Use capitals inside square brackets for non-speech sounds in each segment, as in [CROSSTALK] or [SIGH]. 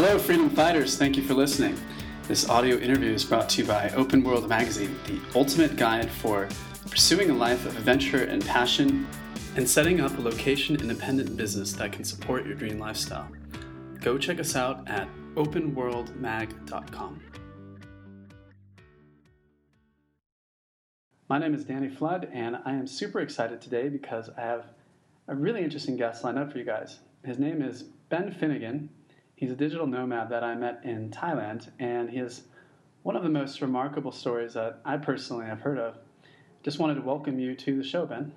Hello, freedom fighters. Thank you for listening. This audio interview is brought to you by Open World Magazine, the ultimate guide for pursuing a life of adventure and passion and setting up a location independent business that can support your dream lifestyle. Go check us out at openworldmag.com. My name is Danny Flood, and I am super excited today because I have a really interesting guest lined up for you guys. His name is Ben Finnigan. He's a digital nomad that I met in Thailand, and he has one of the most remarkable stories that I personally have heard of. Just wanted to welcome you to the show, Ben.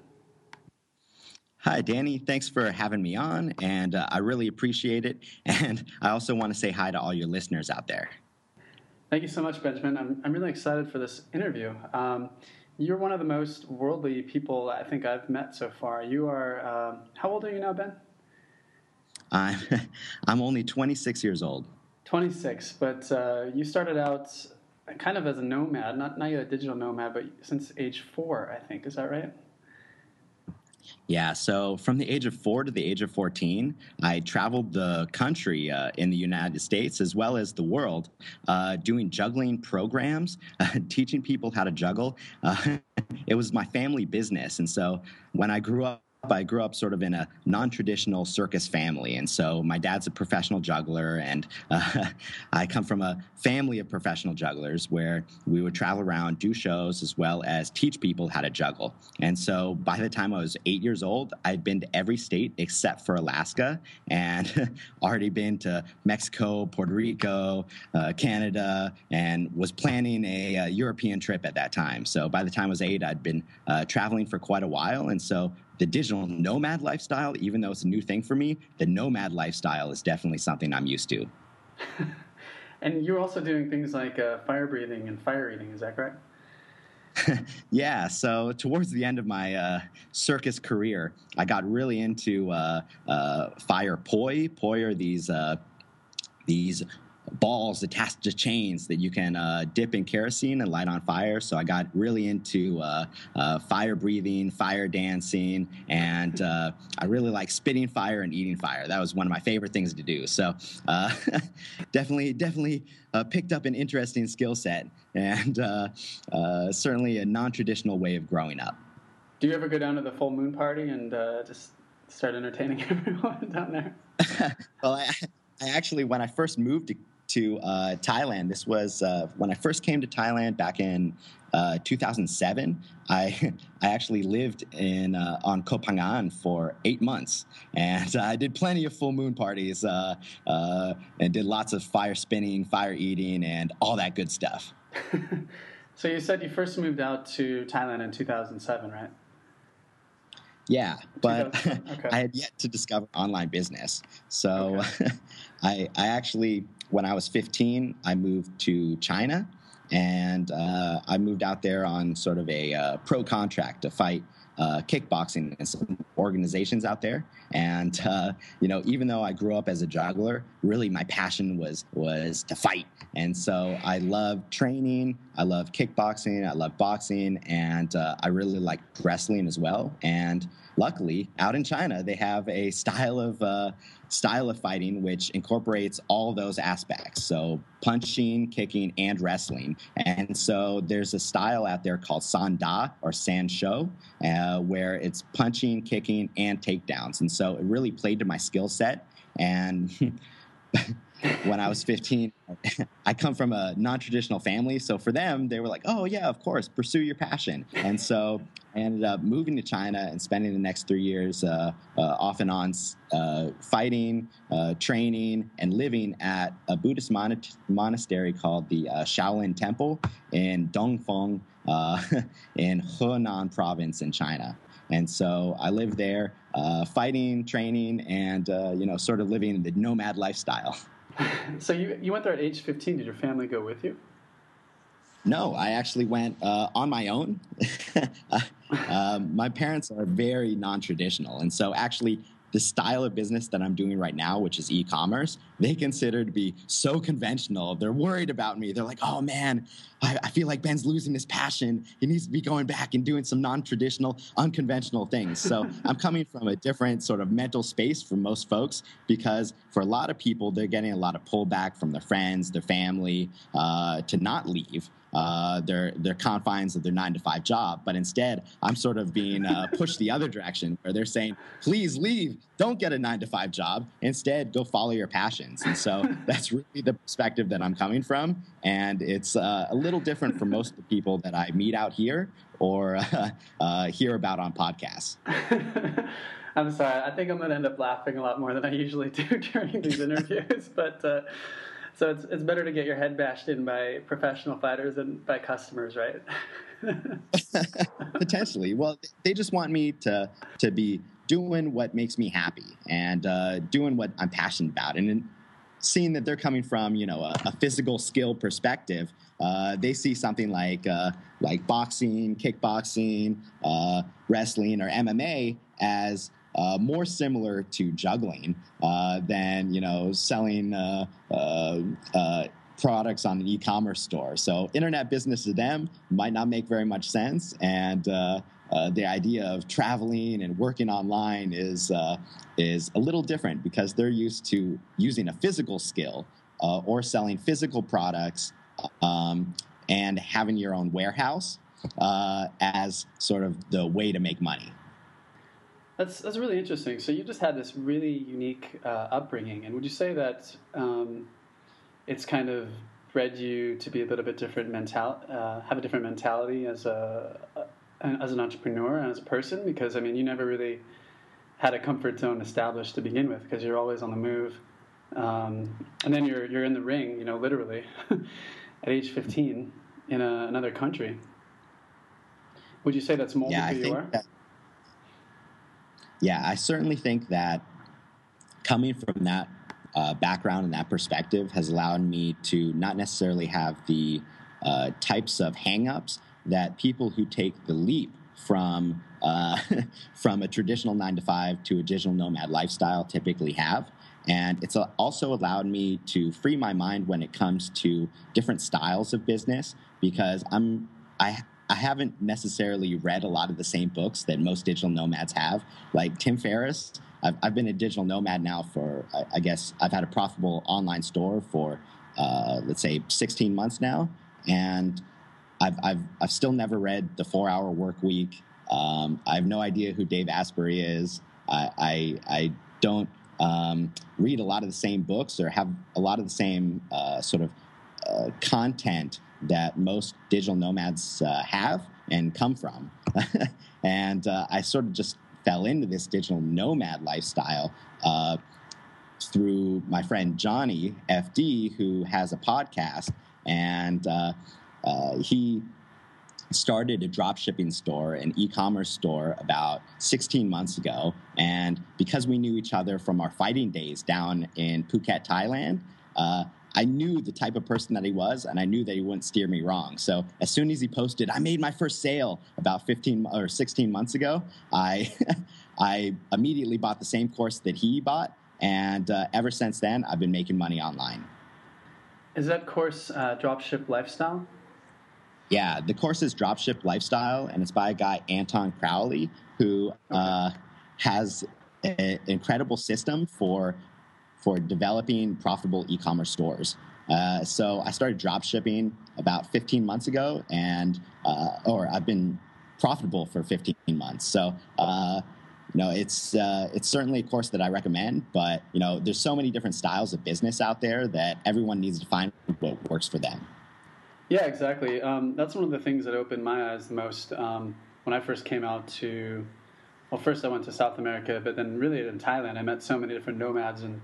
Hi, Danny. Thanks for having me on, and uh, I really appreciate it. [LAUGHS] And I also want to say hi to all your listeners out there. Thank you so much, Benjamin. I'm, I'm really excited for this interview. Um, you're one of the most worldly people I think I've met so far. You are, um, how old are you now, Ben? I'm, [LAUGHS] I'm only 26 years old. 26, but uh, you started out kind of as a nomad, not, not yet a digital nomad, but since age four, I think. Is that right? Yeah, so from the age of four to the age of 14, I traveled the country uh, in the United States as well as the world uh, doing juggling programs, uh, [LAUGHS] teaching people how to juggle. Uh, [LAUGHS] it was my family business. And so when I grew up, I grew up sort of in a non-traditional circus family, and so my dad's a professional juggler, and uh, [LAUGHS] I come from a family of professional jugglers where we would travel around, do shows, as well as teach people how to juggle. And so by the time I was eight years old, I'd been to every state except for Alaska, and [LAUGHS] already been to Mexico, Puerto Rico, uh, Canada, and was planning a, a, European trip at that time. So by the time I was eight, I'd been uh, traveling for quite a while, and so the digital nomad lifestyle, even though it's a new thing for me, the nomad lifestyle is definitely something I'm used to. [LAUGHS] and you're also doing things like uh, fire breathing and fire eating, is that correct? [LAUGHS] yeah, so towards the end of my uh, circus career, I got really into uh, uh fire poi. Poi are these uh, these balls attached to chains that you can uh, dip in kerosene and light on fire. So I got really into uh, uh, fire breathing, fire dancing, and uh, I really like spitting fire and eating fire. That was one of my favorite things to do. So uh, [LAUGHS] definitely, definitely uh, picked up an interesting skill set and certainly a non-traditional way of growing up. Do you ever go down to the full moon party and just start entertaining [LAUGHS] everyone down there? [LAUGHS] well, I, I actually, when I first moved to to uh, Thailand. This was uh, when I first came to Thailand back in uh, 2007. I [LAUGHS] I actually lived in uh, on Koh Phangan for eight months, and [LAUGHS] I did plenty of full moon parties uh, uh, and did lots of fire spinning, fire eating, and all that good stuff. [LAUGHS] so you said you first moved out to Thailand in 2007, right? Yeah, but okay. I had yet to discover online business. So okay. I, I actually when I was 15, I moved to China, and uh, I moved out there on sort of a uh, pro contract to fight uh, kickboxing and some organizations out there. And uh, you know, even though I grew up as a juggler, really my passion was was to fight. And so I love training. I love kickboxing. I love boxing, and uh, I really like wrestling as well. And luckily, out in China, they have a style of uh, style of fighting which incorporates all those aspects. So punching, kicking, and wrestling. And so there's a style out there called Sanda or San Shou, uh, where it's punching, kicking, and takedowns. And so it really played to my skill set. And [LAUGHS] [LAUGHS] when I was 15, [LAUGHS] I come from a non traditional family. So for them, they were like, oh, yeah, of course, pursue your passion. And so I ended up moving to China and spending the next three years uh, uh, off and on uh, fighting, uh, training, and living at a Buddhist mon- monastery called the uh, Shaolin Temple in Dengfeng uh, [LAUGHS] in Henan province in China. And so I lived there, fighting, training, and you know, sort of living the nomad lifestyle. [LAUGHS] so you, you went there at age 15. Did your family go with you? No, I actually went uh, on my own. [LAUGHS] um, my parents are very non traditional. And so, actually, the style of business that I'm doing right now, which is e commerce, they consider to be so conventional. They're worried about me. They're like, oh man, I, I feel like Ben's losing his passion. He needs to be going back and doing some non traditional, unconventional things. So [LAUGHS] I'm coming from a different sort of mental space for most folks because for a lot of people, they're getting a lot of pullback from their friends, their family uh, to not leave uh, their their confines of their nine to five job. But instead, I'm sort of being uh, [LAUGHS] pushed the other direction, where they're saying, "Please leave. Don't get a nine to five job. Instead, go follow your passions." And so [LAUGHS] that's really the perspective that I'm coming from, and it's uh, a little different for most of the people that I meet out here or [LAUGHS] uh, hear about on podcasts. [LAUGHS] I'm sorry. I think I'm going to end up laughing a lot more than I usually do during these interviews, but uh, so it's it's better to get your head bashed in by professional fighters than by customers, right? Potentially. Well, they just want me to to be doing what makes me happy and uh, doing what I'm passionate about, and seeing that they're coming from you know a, a physical skill perspective, uh, they see something like uh, like boxing, kickboxing, uh, wrestling, or MMA as uh, more similar to juggling uh, than you know selling uh, products on an e-commerce store. So internet business to them might not make very much sense, and the idea of traveling and working online is is a little different because they're used to using a physical skill or selling physical products um, and having your own warehouse as sort of the way to make money. That's that's really interesting. So you just had this really unique uh, upbringing, and would you say that um, it's kind of bred you to be a little bit different mental, uh, have a different mentality as a, as an entrepreneur and as a person? Because I mean, you never really had a comfort zone established to begin with, because you're always on the move, um, and then you're you're in the ring, you know, literally [LAUGHS] at age 15 in a, another country. Would you say that's molded yeah, who you are? That- yeah, I certainly think that coming from that uh, background and that perspective has allowed me to not necessarily have the uh, types of hangups that people who take the leap from uh, [LAUGHS] from a traditional nine to five to a digital nomad lifestyle typically have. And it's also allowed me to free my mind when it comes to different styles of business because I'm I I haven't necessarily read a lot of the same books that most digital nomads have. Like Tim Ferriss, I've, I've been a digital nomad now for, I, I guess, I've had a profitable online store for, uh, let's say, 16 months now. And I've, I've, I've still never read The Four Hour Work Week. Um, I have no idea who Dave Asprey is. I, I, I don't um, read a lot of the same books or have a lot of the same uh, sort of uh, content that most digital nomads uh, have and come from. [LAUGHS] and uh, I sort of just fell into this digital nomad lifestyle uh, through my friend Johnny FD, who has a podcast, and uh, he started a drop shipping store, an e-commerce store, about 16 months ago. And because we knew each other from our fighting days down in Phuket, Thailand, uh, I knew the type of person that he was, and I knew that he wouldn't steer me wrong. So as soon as he posted, I made my first sale about 15 or 16 months ago. I [LAUGHS] I immediately bought the same course that he bought, and uh, ever since then, I've been making money online. Is that course uh, Dropship Lifestyle? Yeah, the course is Dropship Lifestyle, and it's by a guy Anton Kraly who uh, has an incredible system for for developing profitable e-commerce stores. Uh, so I started drop shipping about 15 months ago, and uh, or I've been profitable for 15 months. So uh, you know, it's uh, it's certainly a course that I recommend. But you know, there's so many different styles of business out there that everyone needs to find what works for them. Yeah, exactly. Um, that's one of the things that opened my eyes the most um, when I first came out to. Well, first I went to South America, but then really in Thailand, I met so many different nomads and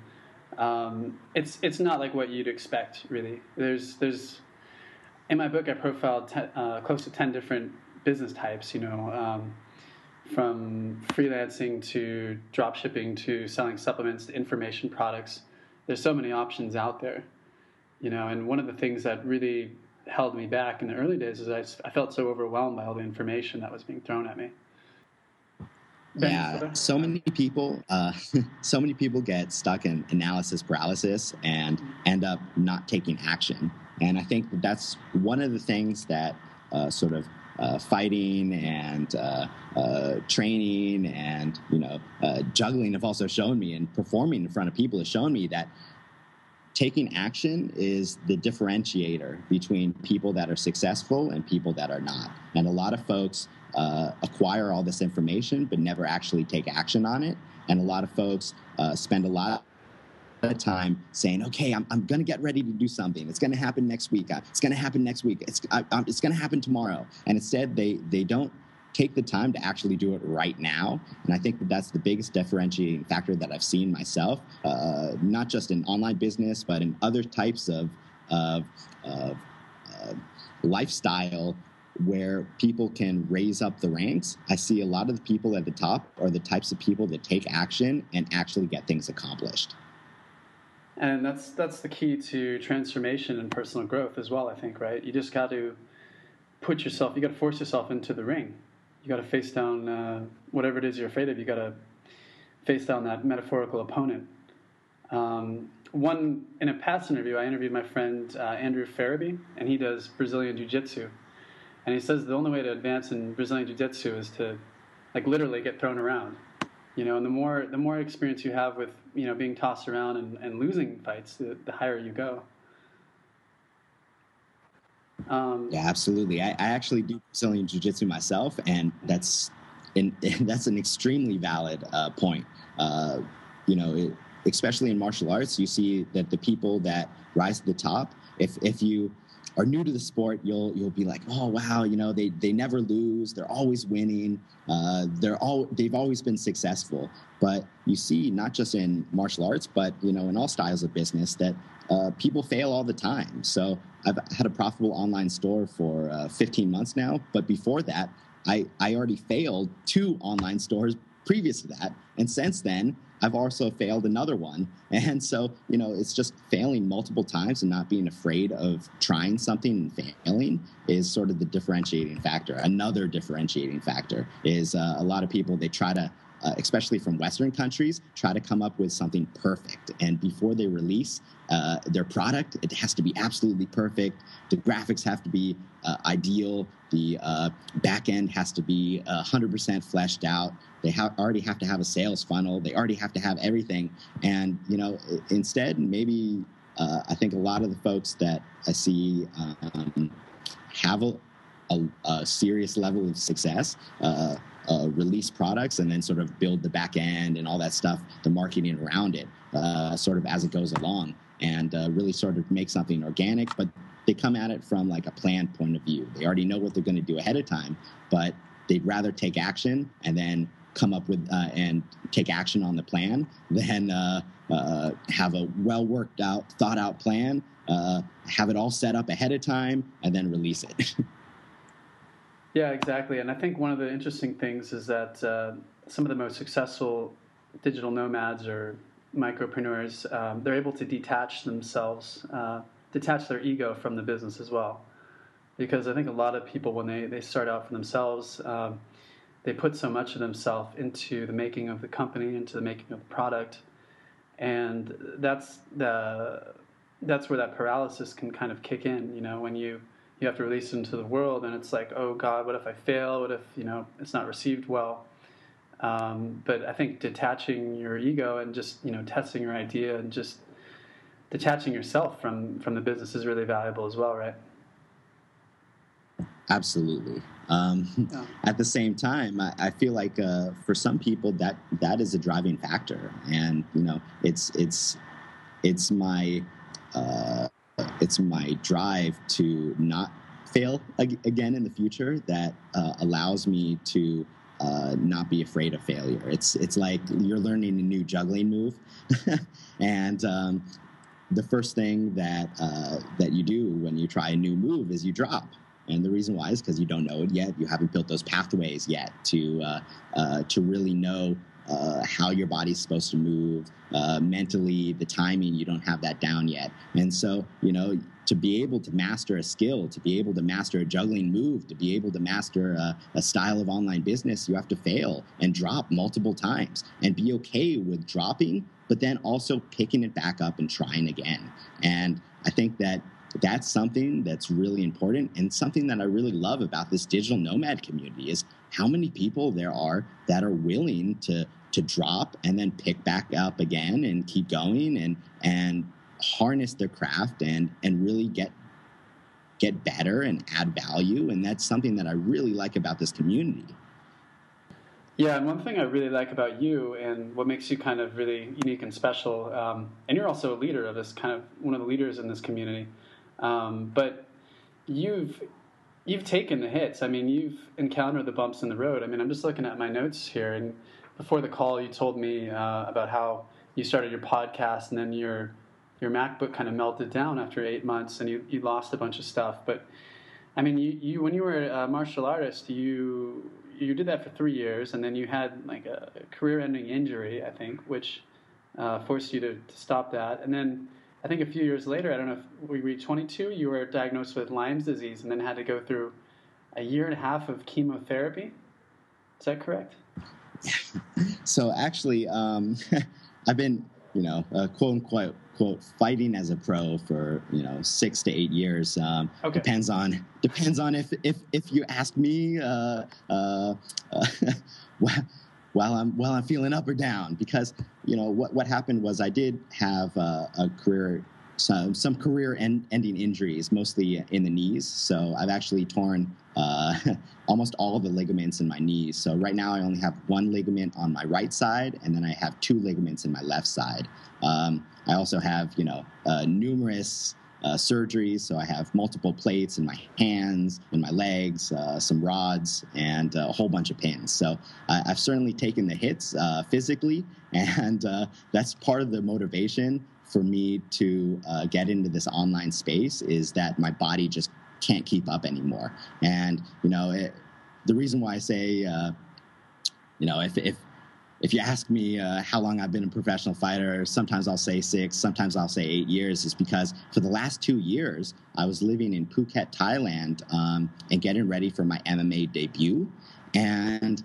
um, it's it's not like what you'd expect, really. There's there's in my book I profiled uh, close to ten different business types. You know, um, from freelancing to drop shipping to selling supplements to information products. There's so many options out there. You know, and one of the things that really held me back in the early days is I, I felt so overwhelmed by all the information that was being thrown at me. yeah, so many people, uh, [LAUGHS] so many people get stuck in analysis paralysis and end up not taking action. And I think that that's one of the things that uh, sort of uh, fighting and uh, uh, training and you know uh, juggling have also shown me, and performing in front of people has shown me that taking action is the differentiator between people that are successful and people that are not. And a lot of folks uh, acquire all this information but never actually take action on it. And a lot of folks uh, spend a lot of time saying, okay, I'm, I'm going to get ready to do something. It's going to happen next week. It's going to happen next week. It's, it's going to happen tomorrow. And instead, they, they don't take the time to actually do it right now. And I think that that's the biggest differentiating factor that I've seen myself, uh, not just in online business, but in other types of, of, of uh, lifestyle where people can raise up the ranks. I see a lot of the people at the top are the types of people that take action and actually get things accomplished. And that's that's the key to transformation and personal growth as well. I think, right? You just got to put yourself, you got to force yourself into the ring. You got to face down uh, whatever it is you're afraid of. You got to face down that metaphorical opponent. Um, one in a past interview, I interviewed my friend uh, Andrew Ferebee, and he does Brazilian Jiu Jitsu. And he says the only way to advance in Brazilian Jiu Jitsu is to, like, literally get thrown around you know, and the more the more experience you have with you know being tossed around and, and losing fights, the, the higher you go. Um, yeah, absolutely. I, I actually do Brazilian Jiu Jitsu myself, and that's in, [LAUGHS] that's an extremely valid uh, point. Uh, you know, it, especially in martial arts, you see that the people that rise to the top, if if you are new to the sport, you'll you'll be like, oh wow, you know they they never lose, they're always winning, uh, they're all they've always been successful. But you see, not just in martial arts, but you know in all styles of business, that uh, people fail all the time. So I've had a profitable online store for uh, 15 months now, but before that, I I already failed two online stores previous to that, and since then I've also failed another one. [LAUGHS] And so, you know, it's just failing multiple times and not being afraid of trying something and failing is sort of the differentiating factor. Another differentiating factor is uh, a lot of people, they try to uh, especially from Western countries, try to come up with something perfect. And before they release uh, their product, it has to be absolutely perfect. The graphics have to be uh, ideal. The uh, back end has to be 100% fleshed out. They ha- already have to have a sales funnel. They already have to have everything. And, you know, instead, maybe uh, I think a lot of the folks that I see um, have a, a, a, serious level of success. Uh, uh, release products and then sort of build the back end and all that stuff, the marketing around it, uh, sort of as it goes along, and uh, really sort of make something organic. But they come at it from like a planned point of view. They already know what they're going to do ahead of time, but they'd rather take action and then come up with uh, and take action on the plan than uh, uh, have a well worked out, thought out plan, have it all set up ahead of time, and then release it. [LAUGHS] Yeah, exactly. And I think one of the interesting things is that uh, some of the most successful digital nomads or micropreneurs, um, they're able to detach themselves, uh, detach their ego from the business as well. Because I think a lot of people, when they, they start out for themselves, um, they put so much of themselves into the making of the company, into the making of the product. And that's the that's where that paralysis can kind of kick in, you know, when you you have to release it into the world and it's like oh god what if i fail? What if you know it's not received well? Um, but i think detaching your ego and just you know testing your idea and just detaching yourself from from the business is really valuable as well right? Absolutely. Um, yeah. at the same time I, I feel like uh, for some people that that is a driving factor. And you know it's it's it's my uh, it's my drive to not fail again in the future that uh, allows me to uh, not be afraid of failure. It's it's like you're learning a new juggling move, [LAUGHS] and um, the first thing that uh, that you do when you try a new move is you drop. And the reason why is because you don't know it yet. You haven't built those pathways yet to uh, uh, to really know uh, how your body's supposed to move, uh, mentally, the timing, you don't have that down yet. And so, you know, to be able to master a skill, to be able to master a juggling move, to be able to master a, a, style of online business, you have to fail and drop multiple times and be okay with dropping, but then also picking it back up and trying again. And I think that that's something that's really important and something that I really love about this digital nomad community is how many people there are that are willing to to drop and then pick back up again and keep going and and harness their craft and and really get get better and add value and that's something that I really like about this community. Yeah, and one thing I really like about you and what makes you kind of really unique and special, um, and you're also a leader of this kind of one of the leaders in this community, um, but you've you've taken the hits. I mean, you've encountered the bumps in the road. I mean, I'm just looking at my notes here, and before the call, you told me uh, about how you started your podcast, and then your your MacBook kind of melted down after eight months, and you, you lost a bunch of stuff. But I mean, you, you when you were a martial artist, you you did that for three years, and then you had like a career-ending injury, I think, which uh, forced you to, to stop that, and then I think a few years later, I don't know if we reached 22, you were diagnosed with Lyme's disease and then had to go through a year and a half of chemotherapy. Is that correct? [LAUGHS] so actually, um, [LAUGHS] I've been, you know, uh, quote unquote, quote, fighting as a pro for you know six to eight years. Um, okay. Depends on depends on if if if you ask me. Uh, uh, [LAUGHS] uh while I'm while I'm feeling up or down because you know what what happened was I did have uh, a career some some career end, ending injuries mostly in the knees. So I've actually torn uh, [LAUGHS] almost all of the ligaments in my knees. So right now I only have one ligament on my right side and then I have two ligaments in my left side. Um, I also have you know uh, numerous uh, surgeries. So I have multiple plates in my hands, in my legs, uh, some rods, and a whole bunch of pins. So I've certainly taken the hits uh, physically, [LAUGHS] and uh, that's part of the motivation for me to uh, get into this online space is that my body just can't keep up anymore. And you know, it, the reason why I say, uh, you know, if if if you ask me uh, how long I've been a professional fighter, sometimes I'll say six, sometimes I'll say eight years, is because for the last two years, I was living in Phuket, Thailand, um, and getting ready for my MMA debut. And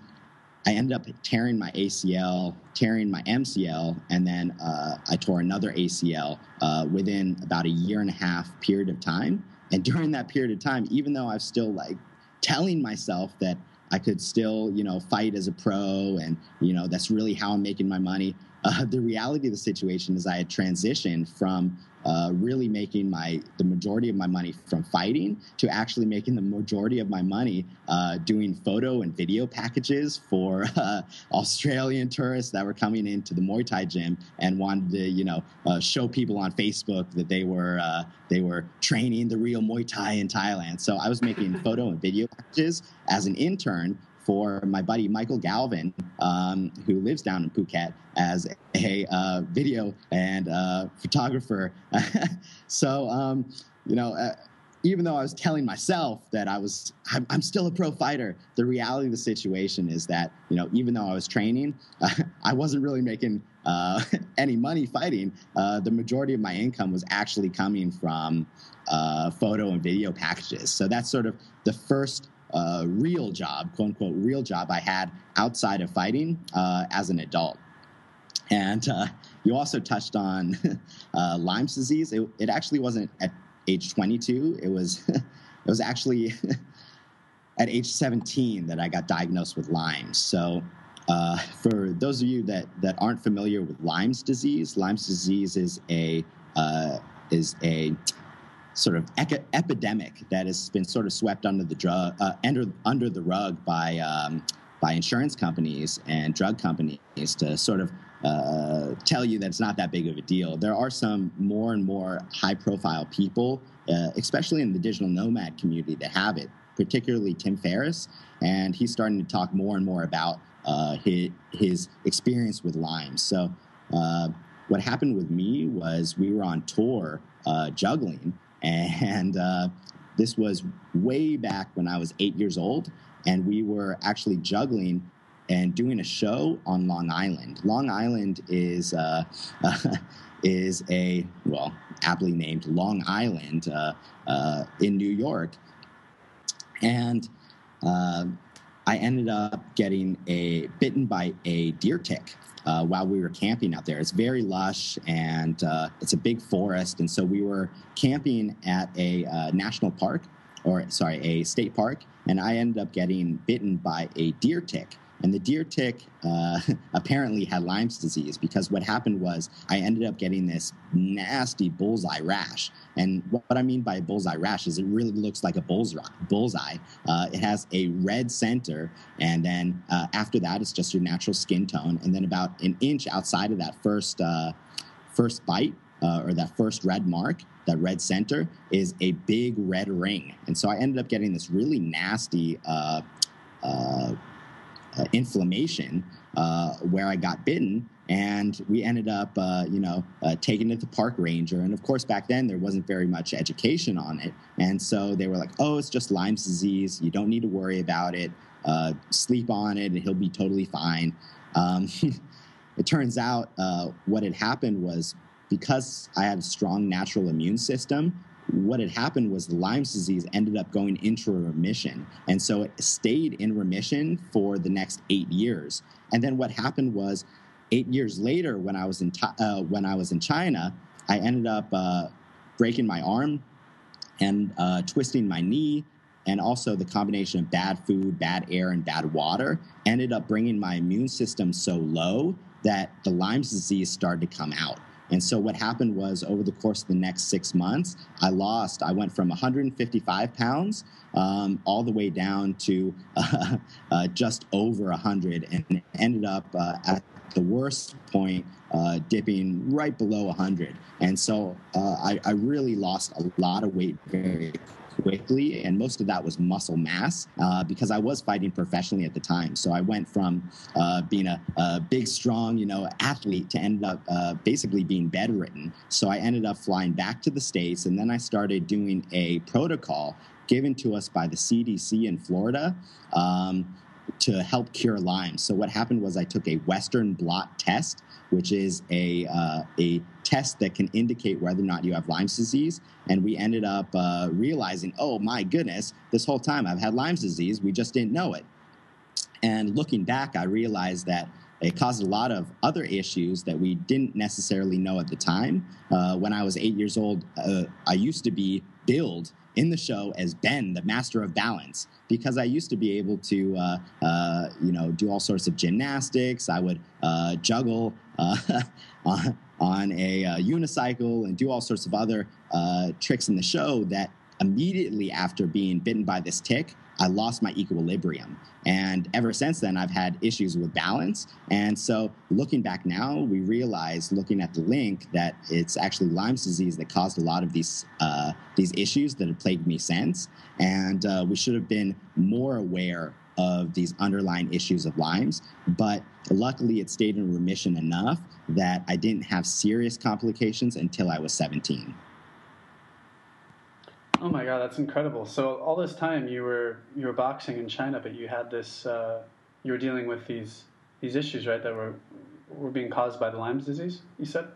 I ended up tearing my ACL, tearing my MCL, and then uh, I tore another ACL uh, within about a year and a half period of time. And during that period of time, even though I was still like telling myself that I could still, you know, fight as a pro, and you know that's really how I'm making my money. [LAUGHS] Uh, the reality of the situation is I had transitioned from uh, really making my the majority of my money from fighting to actually making the majority of my money uh, doing photo and video packages for [LAUGHS] uh, Australian tourists that were coming into the Muay Thai gym and wanted to you know uh, show people on Facebook that they were uh, they were training the real Muay Thai in Thailand. So I was making photo and video packages as an intern for my buddy Michael Galvin, um, who lives down in Phuket as a uh, video and uh, photographer. [LAUGHS] so, um, you know, uh, even though I was telling myself that I was, I'm, I'm, still a pro fighter, the reality of the situation is that, you know, even though I was training, [LAUGHS] I wasn't really making uh, [LAUGHS] any money fighting. Uh, the majority of my income was actually coming from uh, photo and video packages. So that's sort of the first uh, real job, quote unquote, real job I had outside of fighting uh, as an adult. And uh, you also touched on [LAUGHS] uh, Lyme's disease. It, it, actually wasn't at age 22. It was [LAUGHS] it was actually [LAUGHS] at age 17 that I got diagnosed with Lyme's. So uh, for those of you that that aren't familiar with Lyme's disease, Lyme's disease is a uh, is a sort of epidemic that has been sort of swept under the drug uh, under under the rug by um, by insurance companies and drug companies to sort of uh, tell you that it's not that big of a deal. There are some more and more high profile people, uh, especially in the digital nomad community, that have it. Particularly Tim Ferriss, and he's starting to talk more and more about uh, his, his experience with Lyme. So, uh, what happened with me was we were on tour uh, juggling, and uh, this was way back when I was eight years old, and we were actually juggling and doing a show on Long Island. Long Island is uh, [LAUGHS] is a well aptly named Long Island uh, uh, in New York, and uh, I ended up getting a bitten by a deer tick. Uh, while we were camping out there. It's very lush and uh, it's a big forest. And so we were camping at a uh, national park, or sorry, a state park, and I ended up getting bitten by a deer tick. And the deer tick uh, [LAUGHS] apparently had Lyme's disease because what happened was I ended up getting this nasty bullseye rash. And what I mean by bullseye rash is it really looks like a bullseye. Uh, it has a red center, and then uh, after that, it's just your natural skin tone. And then about an inch outside of that first uh, first bite uh, or that first red mark, that red center, is a big red ring. And so I ended up getting this really nasty uh, uh, inflammation uh, where I got bitten. And we ended up, uh, you know, uh, taking it to park ranger. And of course, back then there wasn't very much education on it. And so they were like, "Oh, it's just Lyme's disease. You don't need to worry about it. Uh, sleep on it, and he'll be totally fine." Um, [LAUGHS] it turns out uh, what had happened was because I had a strong natural immune system, what had happened was the Lyme's disease ended up going into remission. And so it stayed in remission for the next eight years. And then what happened was eight years later, when I was in, uh, when I was in China, I ended up uh, breaking my arm and uh, twisting my knee. And also the combination of bad food, bad air, and bad water ended up bringing my immune system so low that the Lyme's disease started to come out. And so what happened was over the course of the next six months, I lost, I went from 155 pounds um, all the way down to uh, [LAUGHS] uh, just over 100 and ended up uh, at the worst point uh, dipping right below 100. And so uh, I, I, really lost a lot of weight very quickly, and most of that was muscle mass uh, because I was fighting professionally at the time. So I went from uh, being a, a, big, strong, you know, athlete to end up uh, basically being bedridden. So I ended up flying back to the states, and then I started doing a protocol given to us by the CDC in Florida. Um, to help cure Lyme. So what happened was I took a Western blot test, which is a uh, a test that can indicate whether or not you have Lyme's disease. And we ended up uh, realizing, oh my goodness, this whole time I've had Lyme's disease, we just didn't know it. And looking back, I realized that it caused a lot of other issues that we didn't necessarily know at the time. Uh, when I was eight years old, uh, I used to be billed in the show as Ben, the master of balance, because I used to be able to, uh, uh, you know, do all sorts of gymnastics. I would uh, juggle uh, [LAUGHS] on, on a uh, unicycle and do all sorts of other uh, tricks in the show that immediately after being bitten by this tick, I lost my equilibrium. And ever since then, I've had issues with balance. And so, looking back now, we realize, looking at the link, that it's actually Lyme's disease that caused a lot of these uh, these issues that have plagued me since. And uh, we should have been more aware of these underlying issues of Lyme's. But luckily, it stayed in remission enough that I didn't have serious complications until I was 17. Oh my god, that's incredible! So all this time you were you were boxing in China, but you had this uh, you were dealing with these these issues, right? That were were being caused by the Lyme's disease. You said.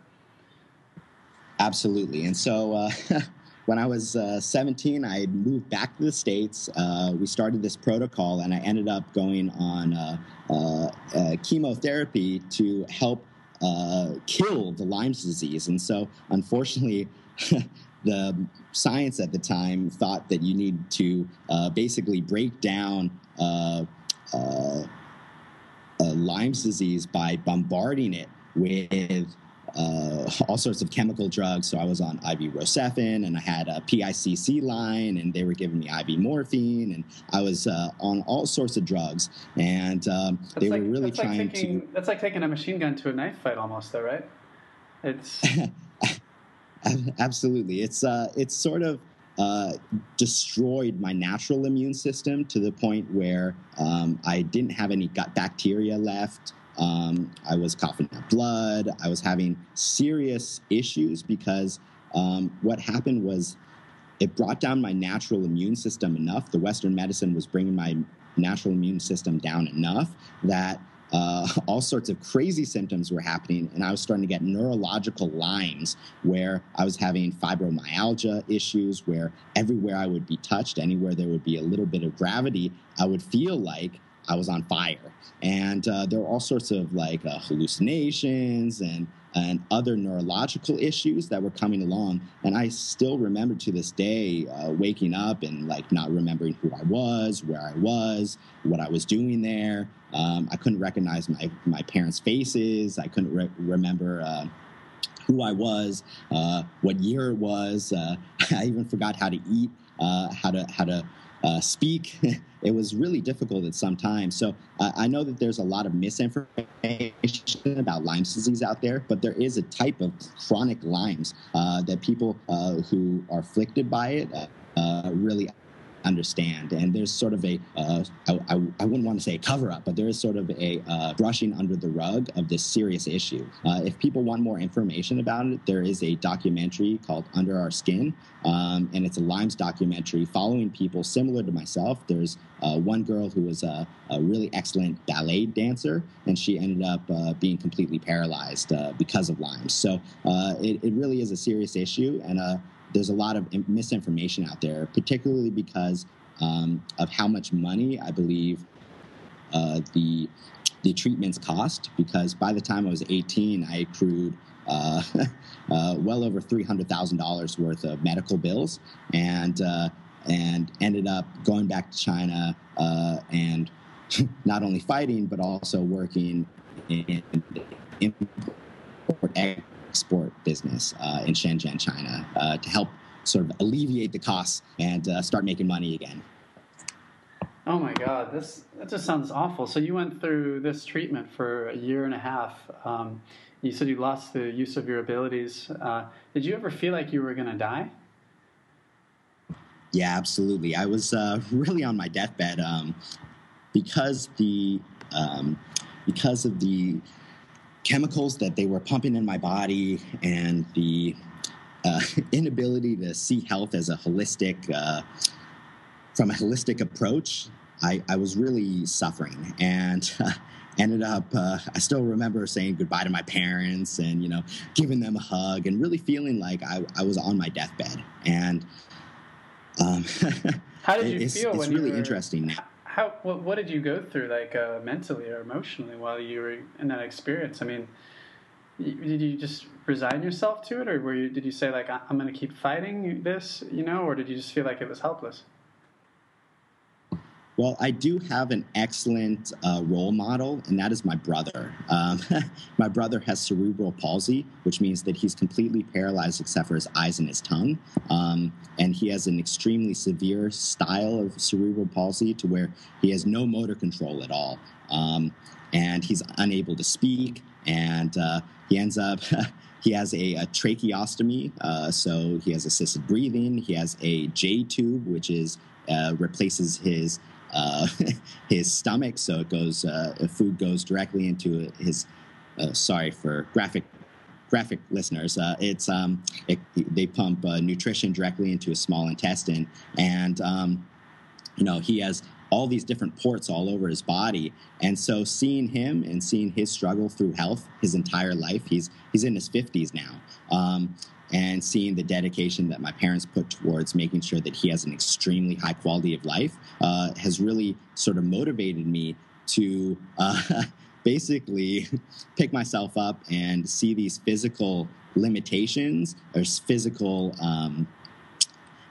Absolutely, and so. Uh, [LAUGHS] when I was uh, 17, I moved back to the States. Uh, we started this protocol, and I ended up going on uh, uh, uh chemotherapy to help uh, kill the Lyme's disease. And so, unfortunately, [LAUGHS] the science at the time thought that you need to uh, basically break down uh, uh, Lyme's disease by bombarding it with uh, all sorts of chemical drugs. So I was on IV Rocephin, and I had a PICC line, and they were giving me IV morphine, and I was uh, on all sorts of drugs. And um, they like, were really trying like taking, to. That's like taking a machine gun to a knife fight, almost, though, right? It's. [LAUGHS] [LAUGHS] Absolutely, it's uh, it's sort of uh, destroyed my natural immune system to the point where um, I didn't have any gut bacteria left. Um, I was coughing up blood. I was having serious issues because um, what happened was it brought down my natural immune system enough. The Western medicine was bringing my natural immune system down enough that uh, [LAUGHS] all sorts of crazy symptoms were happening, and I was starting to get neurological Lyme's where I was having fibromyalgia issues, where everywhere I would be touched, anywhere there would be a little bit of gravity, I would feel like I was on fire. And uh, there were all sorts of like uh, hallucinations and and other neurological issues that were coming along. And I still remember to this day uh, waking up and like not remembering who I was, where I was, what I was doing there. Um, I couldn't recognize my my parents' faces. I couldn't re- remember. Uh, who I was, uh, what year it was. Uh, [LAUGHS] I even forgot how to eat, uh, how to how to uh, speak. [LAUGHS] it was really difficult at some times. So I know that there's a lot of misinformation about Lyme's disease out there, but there is a type of chronic Lyme's uh, that people who are afflicted by it really understand. And there's sort of a uh, I, I, I wouldn't want to say a cover up, but there is sort of a uh, brushing under the rug of this serious issue. Uh, if people want more information about it, there is a documentary called Under Our Skin, um, and it's a Lyme's documentary following people similar to myself. There's uh, one girl who was a, a, really excellent ballet dancer, and she ended up uh, being completely paralyzed uh, because of Lyme. So it, it, really is a serious issue, and there's a lot of misinformation out there, particularly because um, of how much money I believe uh, the the treatments cost. Because by the time I was 18, I accrued uh, [LAUGHS] uh, well over three hundred thousand dollars worth of medical bills, and uh, and ended up going back to China uh, and [LAUGHS] not only fighting but also working in import export business uh, in Shenzhen, China, uh, to help sort of alleviate the costs and uh, start making money again. Oh my God, this that just sounds awful. So you went through this treatment for a year and a half. Um, you said you lost the use of your abilities. Uh, did you ever feel like you were going to die? Yeah, absolutely. I was uh, [LAUGHS] really on my deathbed um, because the um, because of the chemicals that they were pumping in my body and the uh, [LAUGHS] inability to see health as a holistic, uh, from a holistic approach, I, I was really suffering and uh, [LAUGHS] ended up, uh, I still remember saying goodbye to my parents and, you know, giving them a hug and really feeling like I, I was on my deathbed. And um, [LAUGHS] how did you it's, feel? It's really were... interesting now how what, what did you go through like uh, mentally or emotionally while you were in that experience? I mean, did you just resign yourself to it, or were you did you say like I'm going to keep fighting this, you know, or did you just feel like it was helpless? Well, I do have an excellent uh, role model, and that is my brother. Um, [LAUGHS] my brother has cerebral palsy, which means that he's completely paralyzed except for his eyes and his tongue. Um, and he has an extremely severe style of cerebral palsy to where he has no motor control at all. Um, and he's unable to speak, and uh, he ends up. [LAUGHS] He has a, a tracheostomy, uh, so he has assisted breathing. He has a J tube, which is uh, replaces his uh, [LAUGHS] his stomach, so it goes uh, food goes directly into his. Uh, sorry for graphic graphic listeners. Uh, it's um, it, they pump uh, nutrition directly into his small intestine, and um, you know he has all these different ports all over his body. And so seeing him and seeing his struggle through health his entire life, he's he's in his 50s now. Um, and seeing the dedication that my parents put towards making sure that he has an extremely high quality of life uh, has really sort of motivated me to uh, [LAUGHS] basically pick myself up and see these physical limitations or physical um,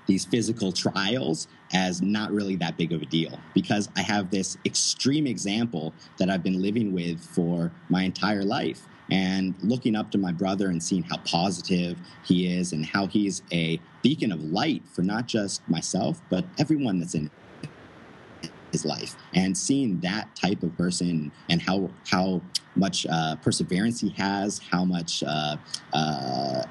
these physical trials as not really that big of a deal. Because I have this extreme example that I've been living with for my entire life and looking up to my brother and seeing how positive he is and how he's a beacon of light for not just myself but everyone that's in his life. And seeing that type of person and how how much uh, perseverance he has how much uh, uh,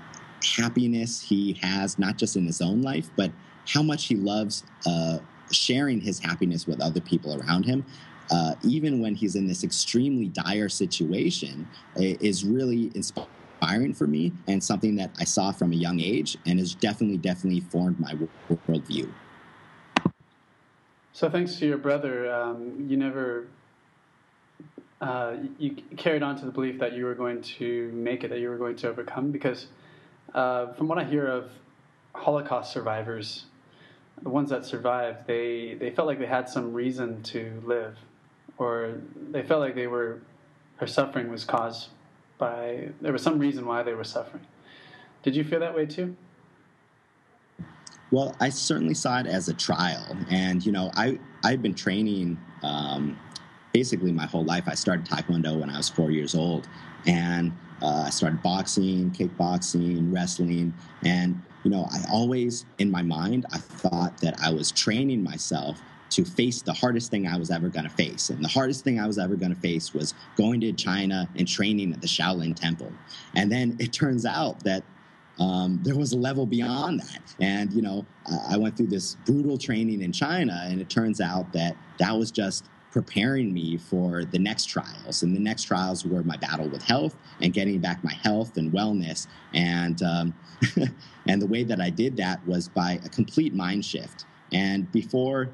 happiness he has not just in his own life but how much he loves uh, sharing his happiness with other people around him uh, even when he's in this extremely dire situation, is really inspiring for me and something that I saw from a young age and has definitely, definitely formed my worldview. So thanks to your brother, um, you never uh, you carried on to the belief that you were going to make it, that you were going to overcome. Because uh, from what I hear of Holocaust survivors, the ones that survived, they they felt like they had some reason to live, or they felt like they were their suffering was caused by there was some reason why they were suffering. Did you feel that way too? Well, I certainly saw it as a trial, and you know, I I've been training um, basically my whole life. I started Taekwondo when I was four years old, and uh, I started boxing, kickboxing, wrestling, and you know, I always in my mind I thought that I was training myself to face the hardest thing I was ever going to face. And the hardest thing I was ever going to face was going to China and training at the Shaolin Temple. And then it turns out that um, there was a level beyond that. And, you know, I went through this brutal training in China, and it turns out that that was just preparing me for the next trials. And the next trials were my battle with health and getting back my health and wellness. And, um, [LAUGHS] and the way that I did that was by a complete mind shift. And before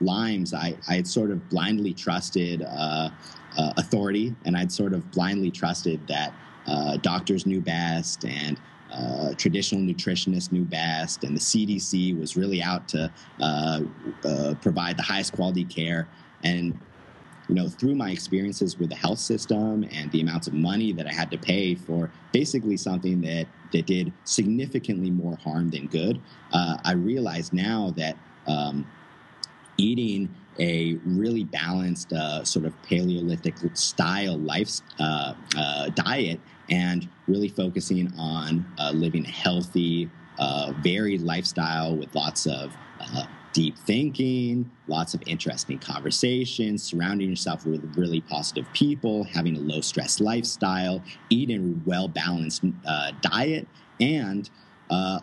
Lyme's, I, I had sort of blindly trusted uh, uh, authority, and I'd sort of blindly trusted that uh, doctors knew best and uh, traditional nutritionists knew best, and the CDC was really out to uh, uh, provide the highest quality care. And you know, through my experiences with the health system and the amounts of money that I had to pay for basically something that that did significantly more harm than good, uh, I realize now that um, eating a really balanced uh, sort of Paleolithic style life uh, uh, diet and really focusing on uh, living a healthy, uh, varied lifestyle with lots of uh, deep thinking, lots of interesting conversations, surrounding yourself with really positive people, having a low stress lifestyle, eating a well balanced diet, and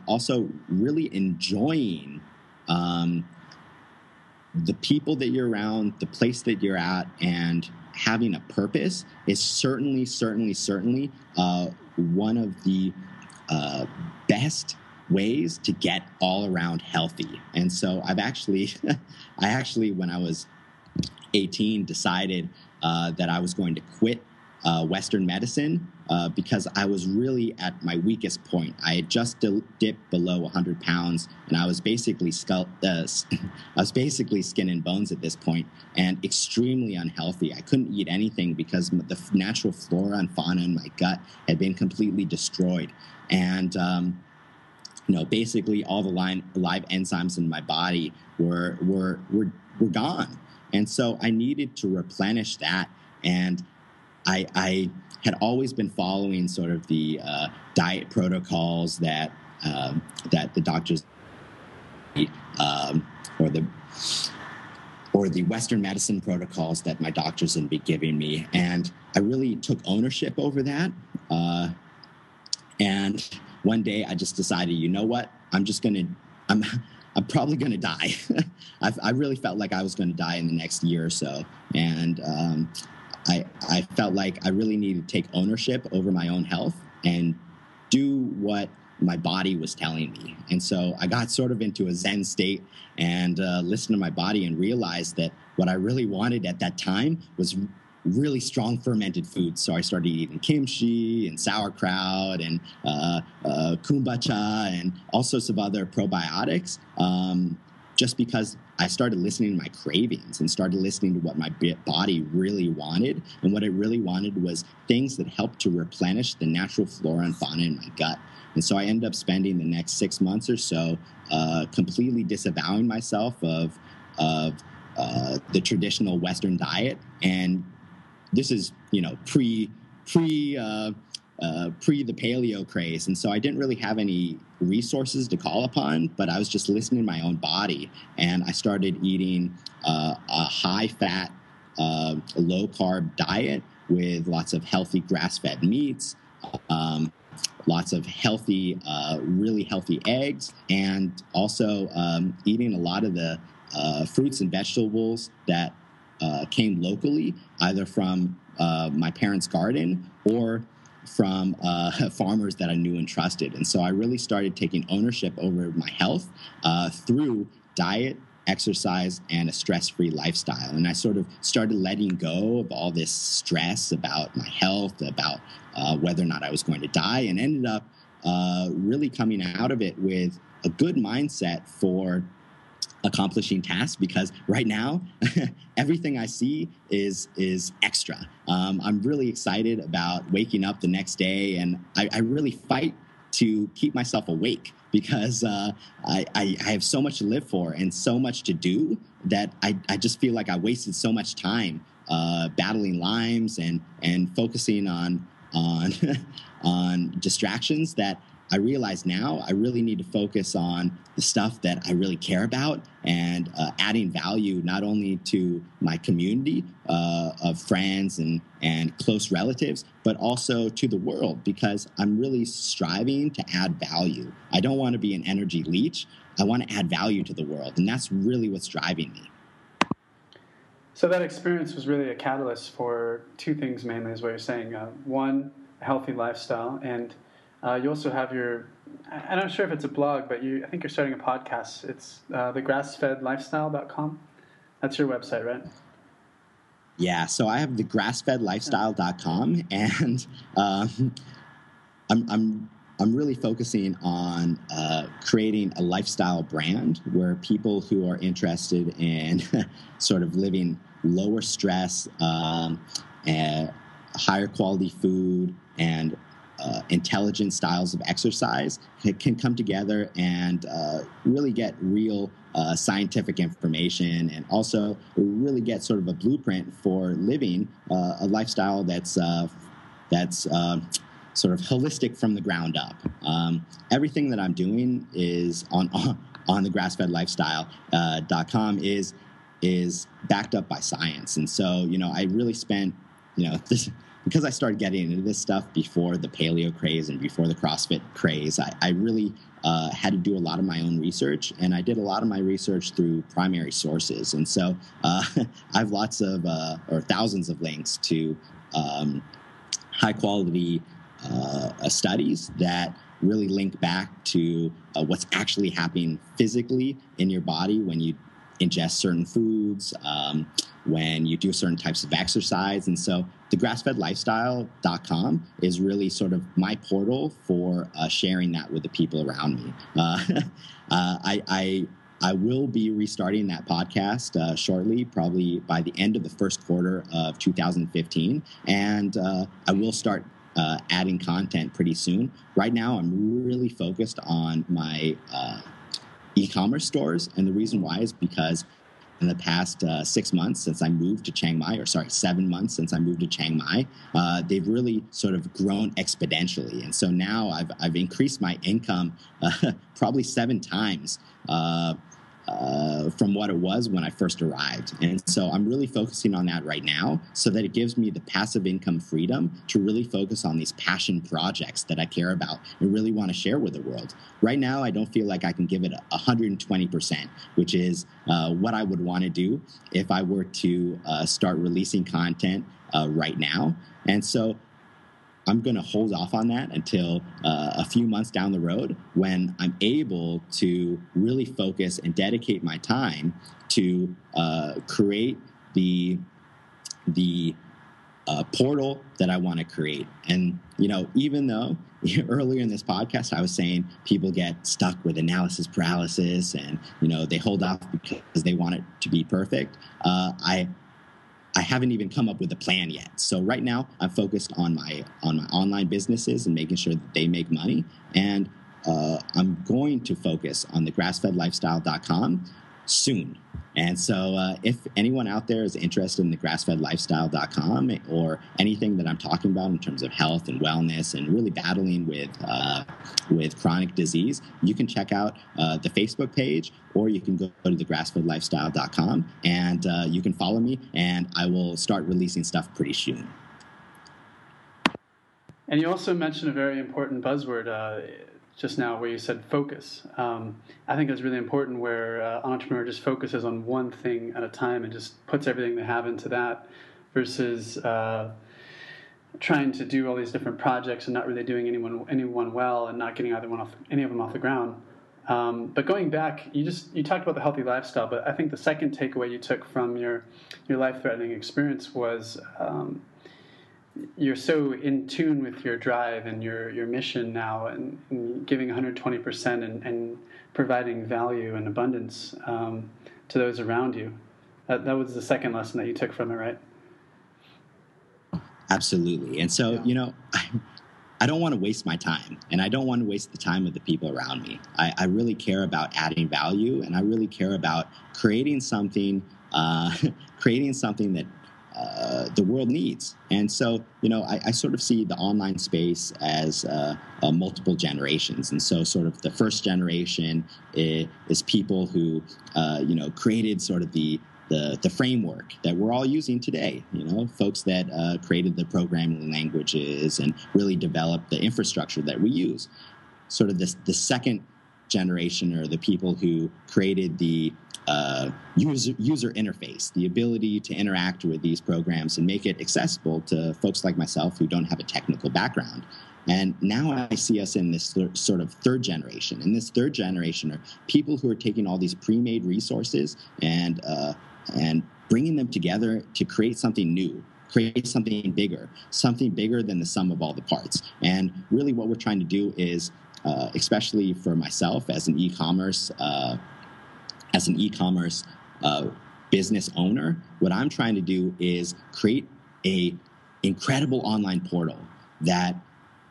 also really enjoying. Um, the people that you're around, the place that you're at, and having a purpose is certainly, certainly, certainly uh, one of the uh, best ways to get all around healthy. And so I've actually, [LAUGHS] I actually, when I was 18, decided uh, that I was going to quit uh, Western medicine uh, because I was really at my weakest point. I had just dipped below 100 pounds, and I was basically skull, uh, [LAUGHS] I was basically skin and bones at this point, and extremely unhealthy. I couldn't eat anything because the natural flora and fauna in my gut had been completely destroyed, and um, you know, basically all the line, live enzymes in my body were were were were gone, and so I needed to replenish that and I, I had always been following sort of the uh, diet protocols that um, that the doctors um, or the or the Western medicine protocols that my doctors had been giving me, and I really took ownership over that. Uh, and one day, I just decided, you know what? I'm just gonna, I'm, I'm probably gonna die. [LAUGHS] I, I really felt like I was going to die in the next year or so, and um, I, I felt like I really needed to take ownership over my own health and do what my body was telling me. And so I got sort of into a Zen state and uh, listened to my body and realized that what I really wanted at that time was really strong fermented foods. So I started eating kimchi and sauerkraut and uh, uh, kombucha and all sorts of other probiotics. Um, just because I started listening to my cravings and started listening to what my body really wanted. And what it really wanted was things that helped to replenish the natural flora and fauna in my gut. And so I ended up spending the next six months or so uh, completely disavowing myself of, of uh, the traditional Western diet. And this is, you know, pre, pre, uh, uh, pre the paleo craze. And so I didn't really have any resources to call upon, but I was just listening to my own body. And I started eating uh, a high fat, uh, low carb diet with lots of healthy grass fed meats. Um, lots of healthy, uh, really healthy eggs, and also um, eating a lot of the uh, fruits and vegetables that came locally, either from my parents' garden or from uh, [LAUGHS] farmers that I knew and trusted. And so I really started taking ownership over my health uh, through diet, exercise and a stress free lifestyle. And I sort of started letting go of all this stress about my health, about uh, whether or not I was going to die, and ended up uh, really coming out of it with a good mindset for accomplishing tasks because right now [LAUGHS] everything I see is is extra. Um, I'm really excited about waking up the next day, and I, I really fight to keep myself awake because uh, I, I, I, have so much to live for and so much to do that I, I just feel like I wasted so much time uh, battling Lyme's and and focusing on on [LAUGHS] on distractions that I realize now I really need to focus on the stuff that I really care about and uh, adding value not only to my community uh, of friends and, and close relatives, but also to the world because I'm really striving to add value. I don't want to be an energy leech. I want to add value to the world. And that's really what's driving me. So that experience was really a catalyst for two things mainly, is what you're saying. Uh, one, a healthy lifestyle, and uh, you also have your, I'm not sure if it's a blog, but you, I think you're starting a podcast. It's uh, the grassfedlifestyle.com. That's your website, right? Yeah, so I have the grassfedlifestyle.com, and um, I'm, I'm, I'm really focusing on uh, creating a lifestyle brand where people who are interested in [LAUGHS] sort of living lower stress, um, and higher quality food, and uh, intelligent styles of exercise can come together and uh, really get real uh, scientific information and also really get sort of a blueprint for living uh, a lifestyle that's uh, that's um, sort of holistic from the ground up. Um, everything that I'm doing is on [LAUGHS] on the grassfedlifestyle.com uh, is is backed up by science, and so you know I really spent you know this because I started getting into this stuff before the paleo craze and before the CrossFit craze, I, I really uh, had to do a lot of my own research, and I did a lot of my research through primary sources. And so uh, [LAUGHS] I have lots of, uh, or thousands of links to um, high quality uh, studies that really link back to uh, what's actually happening physically in your body when you ingest certain foods, um, when you do certain types of exercise. And so the grassfedlifestyle.com is really sort of my portal for uh, sharing that with the people around me. Uh, [LAUGHS] uh, I, I, I will be restarting that podcast uh, shortly, probably by the end of the first quarter of 2015. And uh, I will start uh, adding content pretty soon. Right now, I'm really focused on my e-commerce stores, and the reason why is because in the past uh, six months since I moved to Chiang Mai, or sorry, seven months since I moved to Chiang Mai, uh, they've really sort of grown exponentially. And so now I've, I've increased my income uh, [LAUGHS] probably seven times uh, from what it was when I first arrived. And so I'm really focusing on that right now so that it gives me the passive income freedom to really focus on these passion projects that I care about and really want to share with the world. Right now, I don't feel like I can give it 120%, which is uh, what I would want to do if I were to uh, start releasing content uh, right now. And so I'm going to hold off on that until uh, a few months down the road when I'm able to really focus and dedicate my time to uh, create the the uh, portal that I want to create. And you know, even though [LAUGHS] earlier in this podcast I was saying people get stuck with analysis paralysis and you know they hold off because they want it to be perfect, uh, I I haven't even come up with a plan yet. So right now I'm focused on my on my online businesses and making sure that they make money. And uh, I'm going to focus on the grassfedlifestyle.com soon. And so, uh, if anyone out there is interested in the grassfedlifestyle.com or anything that I'm talking about in terms of health and wellness and really battling with uh, with chronic disease, you can check out uh, the Facebook page or you can go to the grassfedlifestyle.com and uh, you can follow me, and I will start releasing stuff pretty soon. And you also mentioned a very important buzzword uh, just now where you said focus. Um, I think it's really important where uh, entrepreneur just focuses on one thing at a time and just puts everything they have into that versus uh, trying to do all these different projects and not really doing anyone anyone well and not getting either one off any of them off the ground. Um, but going back, you just you talked about the healthy lifestyle, but I think the second takeaway you took from your your life threatening experience was um, you're so in tune with your drive and your your mission now, and, and giving 120 percent and providing value and abundance um, to those around you. That, that was the second lesson that you took from it, right? Absolutely. And so, yeah. you know, I, [LAUGHS] I don't want to waste my time and I don't want to waste the time of the people around me. I, I really care about adding value and I really care about creating something, uh, [LAUGHS] creating something that uh, the world needs. And so, you know, I, I, sort of see the online space as uh, uh, multiple generations. And so, sort of the first generation is, is people who, uh, you know, created sort of the the, the framework that we're all using today. You know, folks that uh, created the programming languages and really developed the infrastructure that we use. Sort of this the second generation or the people who created the uh, user, user interface, the ability to interact with these programs and make it accessible to folks like myself who don't have a technical background. And now I see us in this sort of third generation. And this third generation are people who are taking all these pre-made resources and uh, and bringing them together to create something new create something bigger something bigger than the sum of all the parts and really what we're trying to do is uh, especially for myself as an e-commerce uh, as an e-commerce uh, business owner what i'm trying to do is create a incredible online portal that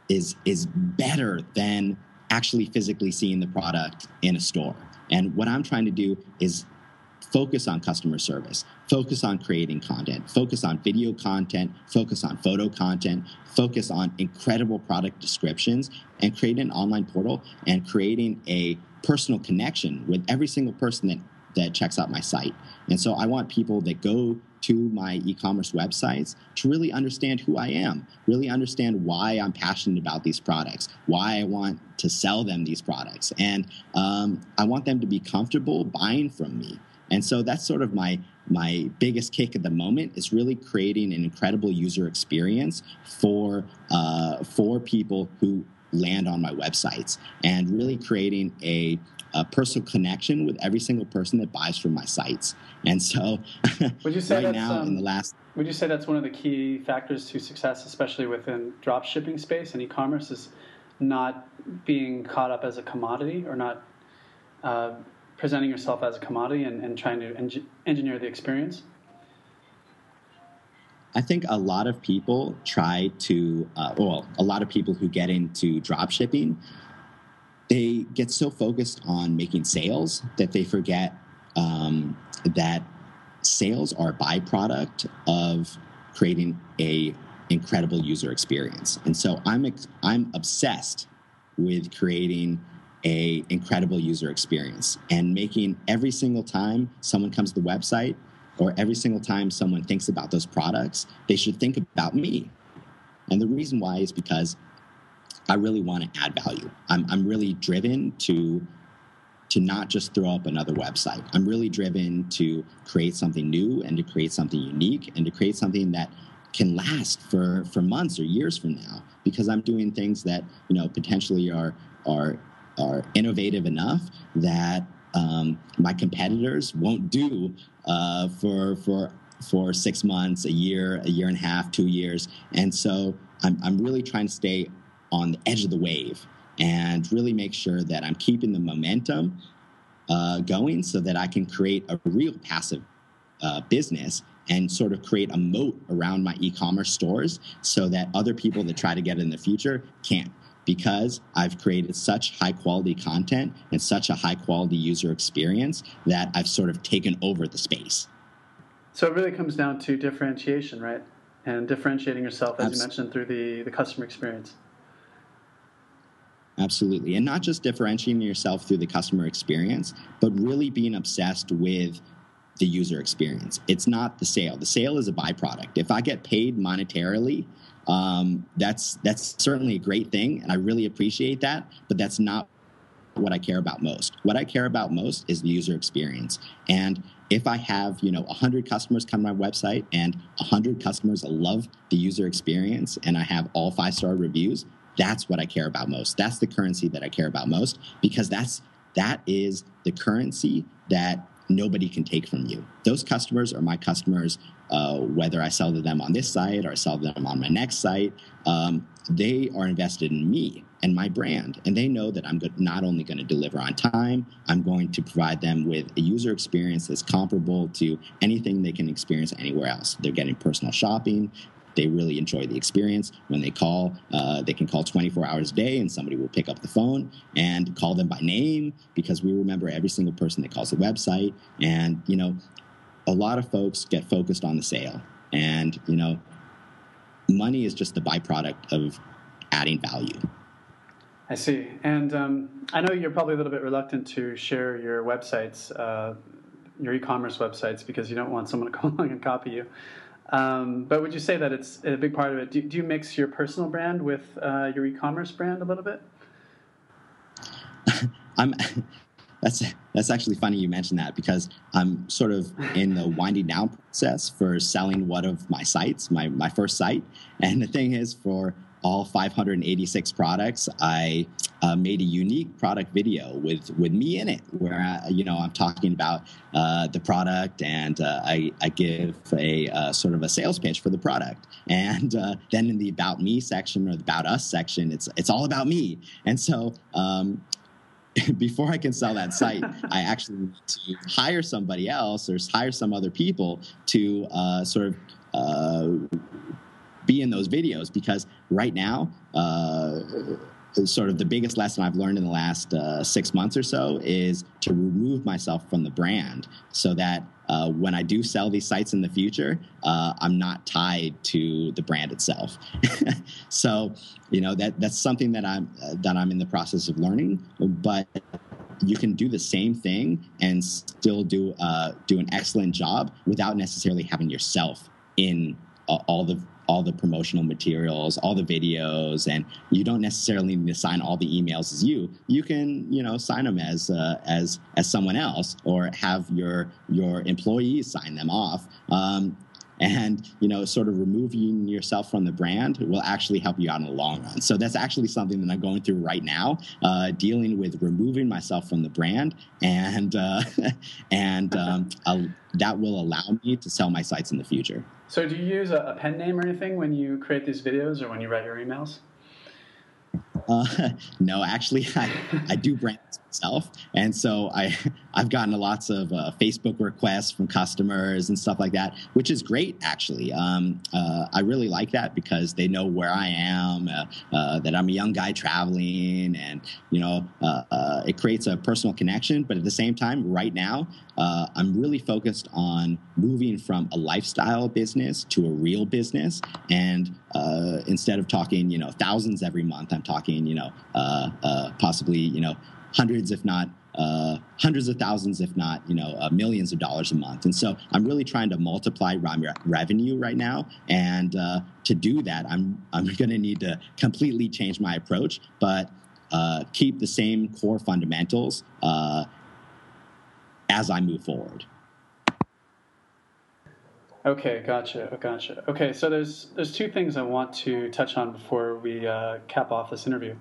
is is better than actually physically seeing the product in a store. And what i'm trying to do is focus on customer service, focus on creating content, focus on video content, focus on photo content, focus on incredible product descriptions, and create an online portal and creating a personal connection with every single person that, that checks out my site. And so I want people that go to my e-commerce websites to really understand who I am, really understand why I'm passionate about these products, why I want to sell them these products, and um, I want them to be comfortable buying from me. And so that's sort of my my biggest kick at the moment is really creating an incredible user experience for uh, for people who land on my websites and really creating a, a, personal connection with every single person that buys from my sites. And so, [LAUGHS] would you say right now um, in the last, would you say that's one of the key factors to success, especially within drop shipping space and e-commerce, is not being caught up as a commodity or not uh, presenting yourself as a commodity and, and trying to en- engineer the experience? I think a lot of people try to, uh, well, a lot of people who get into drop shipping, they get so focused on making sales that they forget um, that sales are a byproduct of creating a incredible user experience. And so I'm I'm obsessed with creating a incredible user experience. And making every single time someone comes to the website or every single time someone thinks about those products they should think about me. And the reason why is because i really want to add value. I'm, I'm really driven to to not just throw up another website. I'm really driven to create something new and to create something unique and to create something that can last for for months or years from now because i'm doing things that you know potentially are are are innovative enough that um, my competitors won't do uh, for for for six months, a year, a year and a half, two years, and so I'm I'm really trying to stay on the edge of the wave and really make sure that I'm keeping the momentum uh, going so that I can create a real passive uh, business and sort of create a moat around my e-commerce stores so that other people that try to get in the future can't because I've created such high quality content and such a high quality user experience that I've sort of taken over the space. So it really comes down to differentiation, right? And differentiating yourself, as you mentioned, through the, the customer experience. Absolutely. And not just differentiating yourself through the customer experience, but really being obsessed with the user experience. It's not the sale. The sale is a byproduct. If I get paid monetarily um, that's that's certainly a great thing, and I really appreciate that. But that's not what I care about most. What I care about most is the user experience. And if I have, you know, 100 customers come to my website and 100 customers love the user experience and I have all five-star reviews, that's what I care about most. That's the currency that I care about most because that's that is the currency that nobody can take from you. Those customers are my customers, uh, whether I sell to them on this site or I sell them on my next site. Um, they are invested in me and my brand, and they know that I'm not only going to deliver on time, I'm going to provide them with a user experience that's comparable to anything they can experience anywhere else. They're getting personal shopping, they really enjoy the experience. When they call, uh, they can call 24 hours a day and somebody will pick up the phone and call them by name because we remember every single person that calls the website. And, you know, a lot of folks get focused on the sale. And, you know, money is just the byproduct of adding value. I see. And um, I know you're probably a little bit reluctant to share your websites, uh, your e commerce websites, because you don't want someone to [LAUGHS] come along and copy you. Um, but would you say that it's a big part of it? Do, do you mix your personal brand with uh, your e-commerce brand a little bit? [LAUGHS] I'm. That's that's actually funny you mentioned that because I'm sort of in the winding down process for selling one of my sites, my my first site. And the thing is, for all 586 products, I uh, made a unique product video with with me in it, where I, you know I'm talking about uh, the product and uh, I, I give a uh, sort of a sales pitch for the product, and uh, then in the about me section or the about us section, it's it's all about me, and so. Um, [LAUGHS] before I can sell that site, [LAUGHS] I actually need to hire somebody else or hire some other people to uh, sort of be in those videos because right now, uh, sort of the biggest lesson I've learned in the last uh, six months or so is to remove myself from the brand so that uh, when I do sell these sites in the future, uh, I'm not tied to the brand itself. [LAUGHS] so, you know that that's something that I'm uh, that I'm in the process of learning, but. You can do the same thing and still do uh, do an excellent job without necessarily having yourself in all the all the promotional materials, all the videos, and you don't necessarily need to sign all the emails as you. You can, you know, sign them as uh, as as someone else, or have your your employees sign them off. Um, and you know sort of removing yourself from the brand will actually help you out in the long run so that's actually something that i'm going through right now uh, dealing with removing myself from the brand and uh, [LAUGHS] and [LAUGHS] um, that will allow me to sell my sites in the future so do you use a, a pen name or anything when you create these videos or when you write your emails? Uh, [LAUGHS] no, actually, I, I do brand myself, and so I I've gotten lots of uh, Facebook requests from customers and stuff like that, which is great. Actually, um, uh, I really like that because they know where I am, uh, uh, that I'm a young guy traveling, and you know, uh, it creates a personal connection. But at the same time, right now, I'm really focused on moving from a lifestyle business to a real business, and instead of talking, you know, thousands every month, I'm talking, you know, possibly, you know hundreds, if not uh, hundreds of thousands, if not you know uh, millions of dollars a month. And so I'm really trying to multiply revenue right now. And uh, to do that, I'm I'm [LAUGHS] going to need to completely change my approach, but uh, keep the same core fundamentals uh, as I move forward. Okay, gotcha, gotcha. Okay, so there's there's two things I want to touch on before we uh, cap off this interview.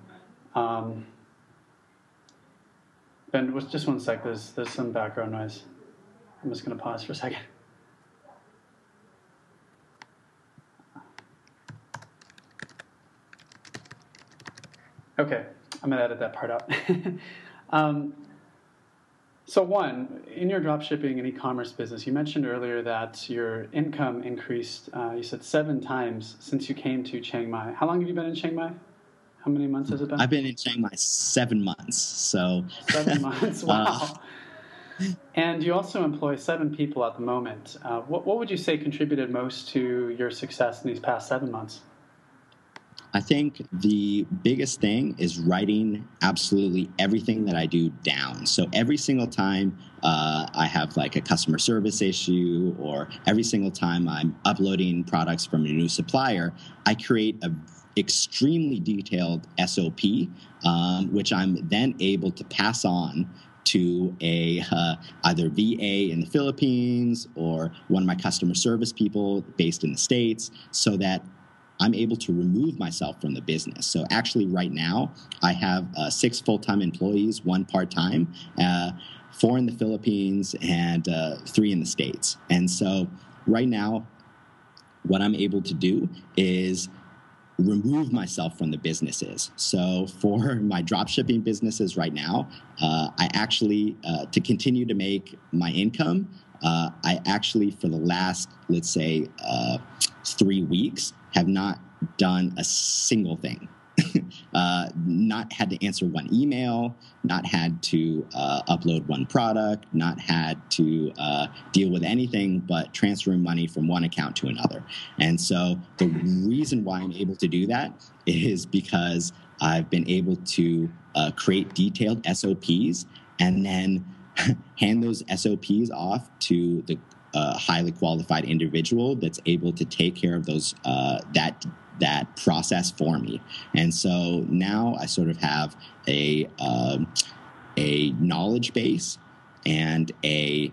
Um, Ben, just one sec. There's there's some background noise. I'm just going to pause for a second. Okay, I'm to edit that part out. [LAUGHS] um, so, one, in your dropshipping and e commerce business, you mentioned earlier that your income increased, uh, you said seven times since you came to Chiang Mai. How long have you been in Chiang Mai? How many months has it been? I've been in Chiang Mai seven months. So seven [LAUGHS] months. Wow. Uh, and you also employ seven people at the moment. Uh, what, what would you say contributed most to your success in these past seven months? I think the biggest thing is writing absolutely everything that I do down. So every single time uh, I have like a customer service issue, or every single time I'm uploading products from a new supplier, I create a extremely detailed SOP, um, which I'm then able to pass on to a uh, either VA in the Philippines or one of my customer service people based in the states, so that I'm able to remove myself from the business. So actually, right now, I have uh, six full time employees, one part time. Uh, four in the Philippines and uh, three in the States. And so, right now, what I'm able to do is remove myself from the businesses. So for [LAUGHS] my drop shipping businesses right now, uh, I actually uh, to continue to make my income. Uh, I actually for the last let's say uh, three weeks have not done a single thing. [LAUGHS] uh, not had to answer one email, not had to uh, upload one product, not had to uh, deal with anything but transferring money from one account to another. And so the reason why I'm able to do that is because I've been able to uh, create detailed SOPs and then [LAUGHS] hand those SOPs off to the uh, highly qualified individual that's able to take care of those uh, that that process for me. And so now I sort of have a uh, a knowledge base and a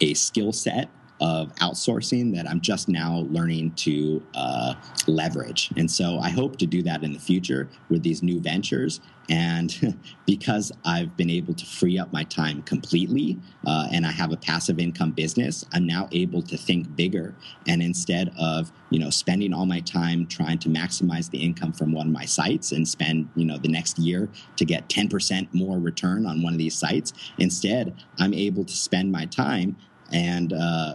a skill set of outsourcing that I'm just now learning to uh, leverage. And so I hope to do that in the future with these new ventures. And [LAUGHS] because I've been able to free up my time completely uh, and I have a passive income business, I'm now able to think bigger. And instead of, you know, spending all my time trying to maximize the income from one of my sites and spend, you know, the next year to get 10% more return on one of these sites, instead, I'm able to spend my time and uh,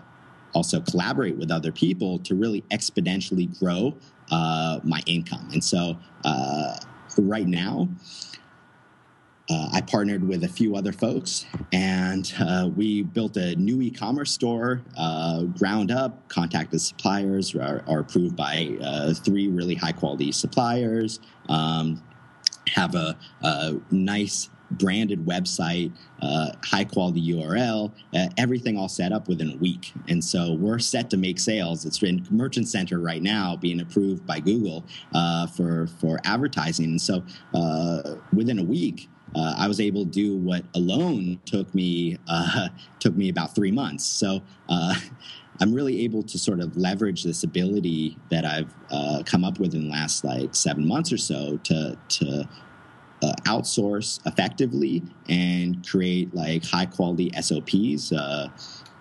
also collaborate with other people to really exponentially grow uh, my income. And so uh, right now, uh, I partnered with a few other folks and uh, we built a new e commerce store, uh, ground up, contacted suppliers, are, are approved by uh, three really high quality suppliers, um, have a, a nice branded website, uh, high quality URL, uh, everything all set up within a week. And so we're set to make sales. It's in Merchant Center right now, being approved by Google uh, for for advertising. And so uh, within a week. Uh, I was able to do what alone took me uh, [LAUGHS] took me about three months. So [LAUGHS] I'm really able to sort of leverage this ability that I've uh, come up with in the last like seven months or so to to uh, outsource effectively and create like high quality SOPs uh,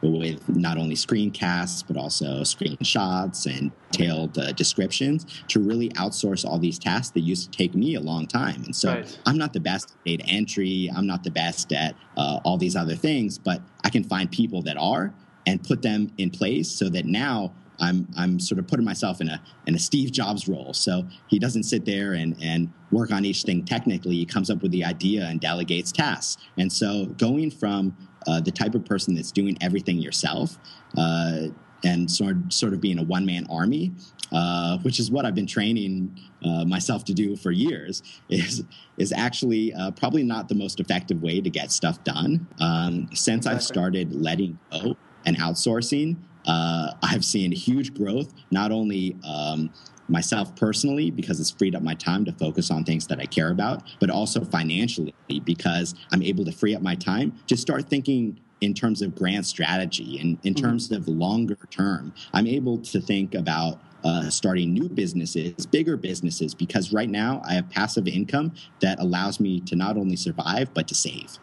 with not only screencasts but also screenshots and detailed uh, descriptions to really outsource all these tasks that used to take me a long time. And so right. I'm not the best at data entry. I'm not the best at uh, all these other things, but I can find people that are and put them in place so that now I'm I'm sort of putting myself in a in a Steve Jobs role. So he doesn't sit there and and work on each thing technically. He comes up with the idea and delegates tasks. And so going from uh, the type of person that's doing everything yourself uh, and sort sort of being a one man army, uh, which is what I've been training uh, myself to do for years, is is actually uh, probably not the most effective way to get stuff done. Um, since exactly. I've started letting go and outsourcing, uh, I've seen huge growth, not only um, myself personally, because it's freed up my time to focus on things that I care about, but also financially, because I'm able to free up my time to start thinking in terms of grant strategy and in mm-hmm. terms of longer term. I'm able to think about uh, starting new businesses, bigger businesses, because right now I have passive income that allows me to not only survive, but to save.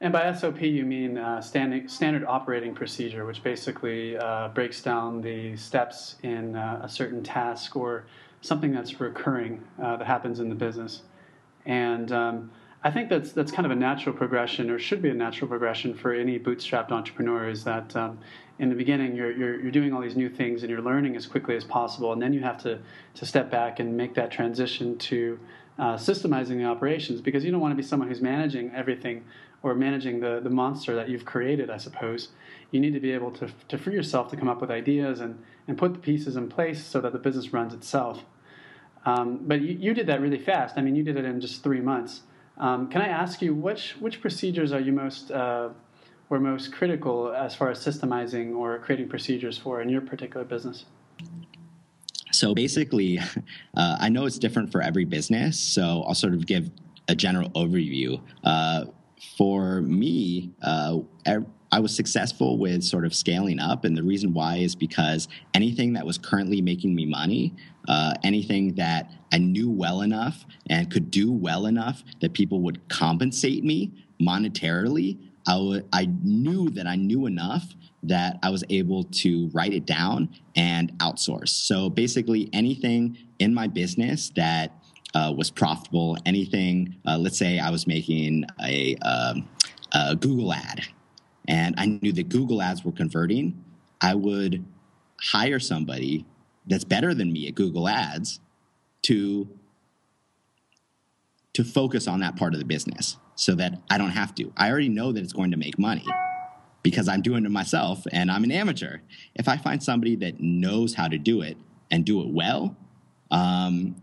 And by SOP, you mean uh, standing, standard operating procedure, which basically uh, breaks down the steps in uh, a certain task or something that's recurring uh, that happens in the business. And um, I think that's that's kind of a natural progression, or should be a natural progression for any bootstrapped entrepreneur. Is that um, in the beginning you're, you're, you're doing all these new things and you're learning as quickly as possible, and then you have to to step back and make that transition to uh, systemizing the operations because you don't want to be someone who's managing everything or managing the, the monster that you've created, I suppose, you need to be able to, to free yourself to come up with ideas and, and put the pieces in place so that the business runs itself. Um, but you, you did that really fast. I mean, you did it in just three months. Um, can I ask you which which procedures are you most uh, were most critical as far as systemizing or creating procedures for in your particular business? So basically, [LAUGHS] uh, I know it's different for every business. So I'll sort of give a general overview. Uh, for me, uh, I was successful with sort of scaling up. And the reason why is because anything that was currently making me money, uh, anything that I knew well enough and could do well enough that people would compensate me monetarily, I, w- I knew that I knew enough that I was able to write it down and outsource. So basically, anything in my business that uh, was profitable, anything, uh, let's say I was making a, um, a Google ad and I knew that Google ads were converting, I would hire somebody that's better than me at Google ads to to focus on that part of the business so that I don't have to. I already know that it's going to make money because I'm doing it myself and I'm an amateur. If I find somebody that knows how to do it and do it well, um,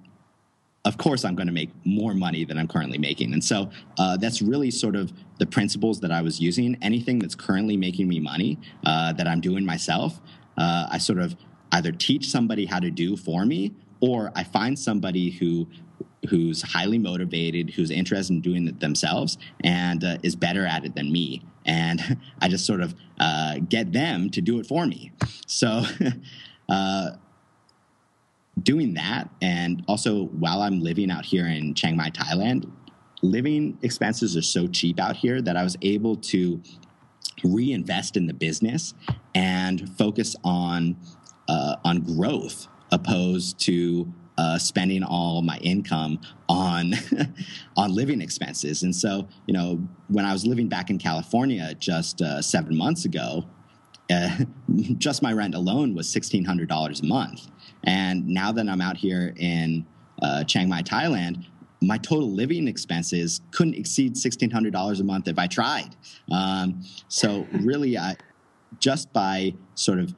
of course I'm going to make more money than I'm currently making. And so uh, that's really sort of the principles that I was using. Anything that's currently making me money uh, that I'm doing myself, uh, I sort of either teach somebody how to do for me or I find somebody who who's highly motivated, who's interested in doing it themselves, and uh, is better at it than me. And [LAUGHS] I just sort of uh, get them to do it for me. So, [LAUGHS] uh, doing that, and also while I'm living out here in Chiang Mai, Thailand, living expenses are so cheap out here that I was able to reinvest in the business and focus on uh, on growth opposed to uh, spending all my income on [LAUGHS] on living expenses. And so, you know, when I was living back in California just uh, seven months ago, uh, [LAUGHS] just my rent alone was sixteen hundred dollars a month. And now that I'm out here in uh, Chiang Mai, Thailand, my total living expenses couldn't exceed sixteen hundred dollars a month if I tried. Um, so [LAUGHS] really, I just by sort of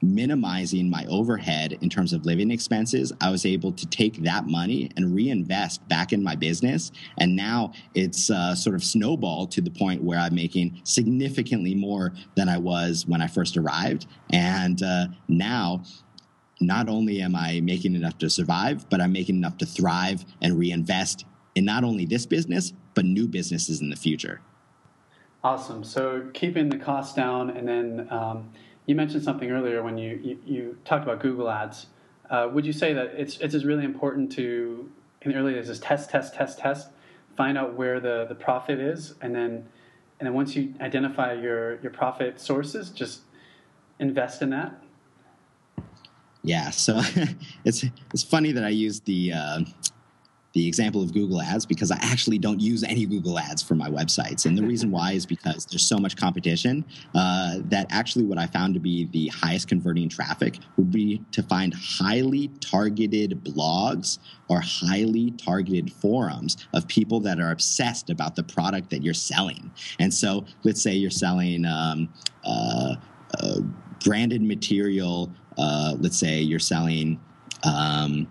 minimizing my overhead in terms of living expenses, I was able to take that money and reinvest back in my business. And now it's uh, sort of snowballed to the point where I'm making significantly more than I was when I first arrived. And uh, now, not only am I making enough to survive, but I'm making enough to thrive and reinvest in not only this business, but new businesses in the future. Awesome. So keeping the costs down and then um, you mentioned something earlier when you, you, you talked about Google Ads. Uh, would you say that it's, it's really important to, in the early days, is test, test, test, test, find out where the, the profit is, and then, and then once you identify your, your profit sources, just invest in that? Yeah, so [LAUGHS] it's it's funny that I used the uh, the example of Google Ads because I actually don't use any Google Ads for my websites. And the [LAUGHS] reason why is because there's so much competition uh, that actually what I found to be the highest converting traffic would be to find highly targeted blogs or highly targeted forums of people that are obsessed about the product that you're selling. And so let's say you're selling um, uh, uh, branded material, uh, let's say you're selling. Um,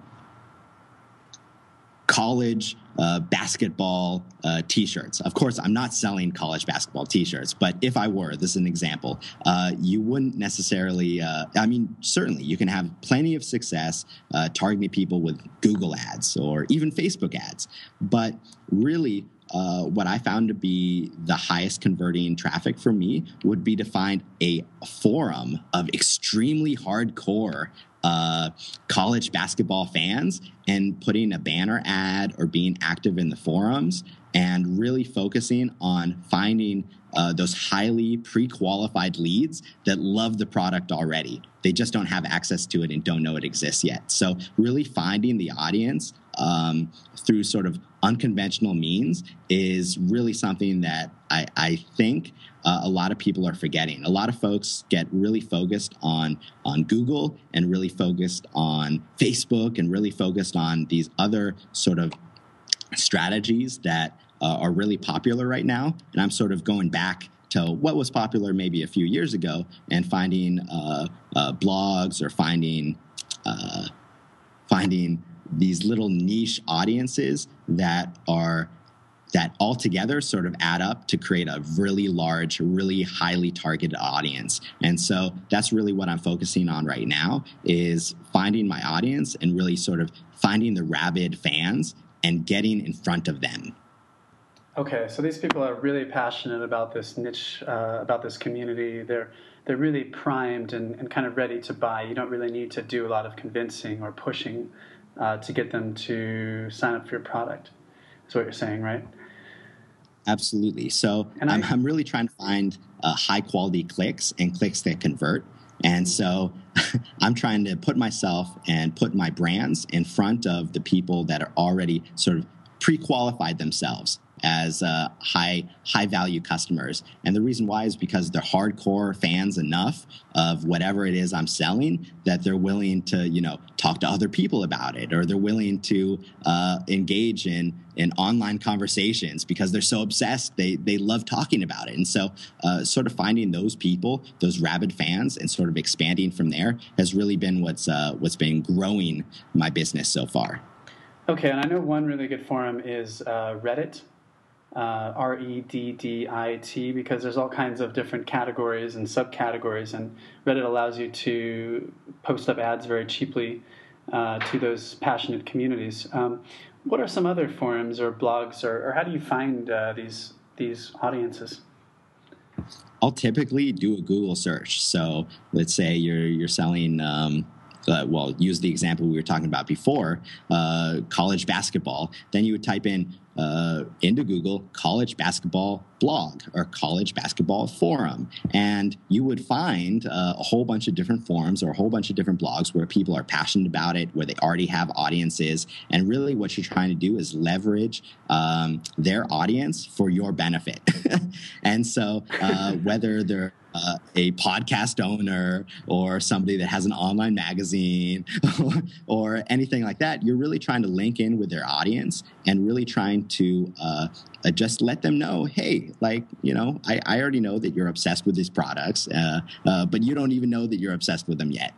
college uh, basketball uh, t-shirts. Of course, I'm not selling college basketball t-shirts, but if I were, this is an example, uh, you wouldn't necessarily. Uh, I mean, certainly you can have plenty of success uh, targeting people with Google ads or even Facebook ads, but really. Uh, what I found to be the highest converting traffic for me would be to find a forum of extremely hardcore uh, college basketball fans and putting a banner ad or being active in the forums and really focusing on finding uh, those highly pre-qualified leads that love the product already. They just don't have access to it and don't know it exists yet. So really finding the audience um, through sort of unconventional means is really something that I, I think uh, a lot of people are forgetting. A lot of folks get really focused on on Google and really focused on Facebook and really focused on these other sort of strategies that uh, are really popular right now. And I'm sort of going back to what was popular maybe a few years ago and finding uh, uh blogs or finding uh, finding these little niche audiences that are that altogether sort of add up to create a really large, really highly targeted audience. And so that's really what I'm focusing on right now is finding my audience and really sort of finding the rabid fans and getting in front of them. Okay, so these people are really passionate about this niche, uh, about this community. They're they're really primed and, and kind of ready to buy. You don't really need to do a lot of convincing or pushing uh, to get them to sign up for your product. That's what you're saying, right? Absolutely. So I'm, I, am really trying to find uh, high quality clicks and clicks that convert. And so [LAUGHS] I'm trying to put myself and put my brands in front of the people that are already sort of pre qualified themselves as uh, high high value customers. And the reason why is because they're hardcore fans enough of whatever it is I'm selling that they're willing to you know talk to other people about it, or they're willing to uh, engage in in online conversations because they're so obsessed. They they love talking about it, and so uh, sort of finding those people, those rabid fans, and sort of expanding from there has really been what's uh, what's been growing my business so far. Okay, and I know one really good forum is uh, Reddit uh, R E D D I T because there's all kinds of different categories and subcategories, and Reddit allows you to post up ads very cheaply uh, to those passionate communities. Um, what are some other forums or blogs, or, or how do you find uh, these these audiences? I'll typically do a Google search. So let's say you're you're selling. Um, uh, well, use the example we were talking about before, uh, college basketball. Then you would type in uh, into Google college basketball blog or college basketball forum. And you would find uh, a whole bunch of different forums or a whole bunch of different blogs where people are passionate about it, where they already have audiences. And really, what you're trying to do is leverage um, their audience for your benefit. [LAUGHS] and so, uh, whether they're uh, a podcast owner or somebody that has an online magazine [LAUGHS] or, anything like that. You're really trying to link in with their audience and really trying to uh, uh, just let them know, hey, like, you know, I, I, already know that you're obsessed with these products, uh, uh, but you don't even know that you're obsessed with them yet.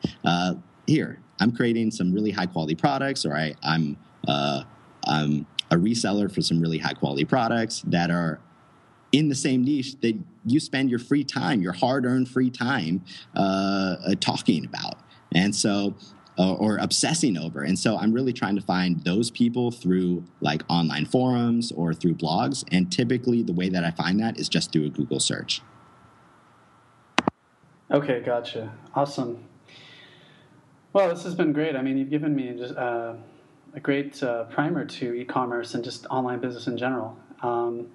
Here, I'm creating some really high quality products, or I, I'm, I'm a reseller for some really high quality products that are in the same niche that you spend your free time, your hard earned free time, uh, uh, talking about. And so, uh, or obsessing over. And so I'm really trying to find those people through like online forums or through blogs. And typically, the way that I find that is just through a Google search. Okay, gotcha. Awesome. Well, this has been great. I mean, you've given me just, uh, a great uh, primer to e commerce and just online business in general. Um,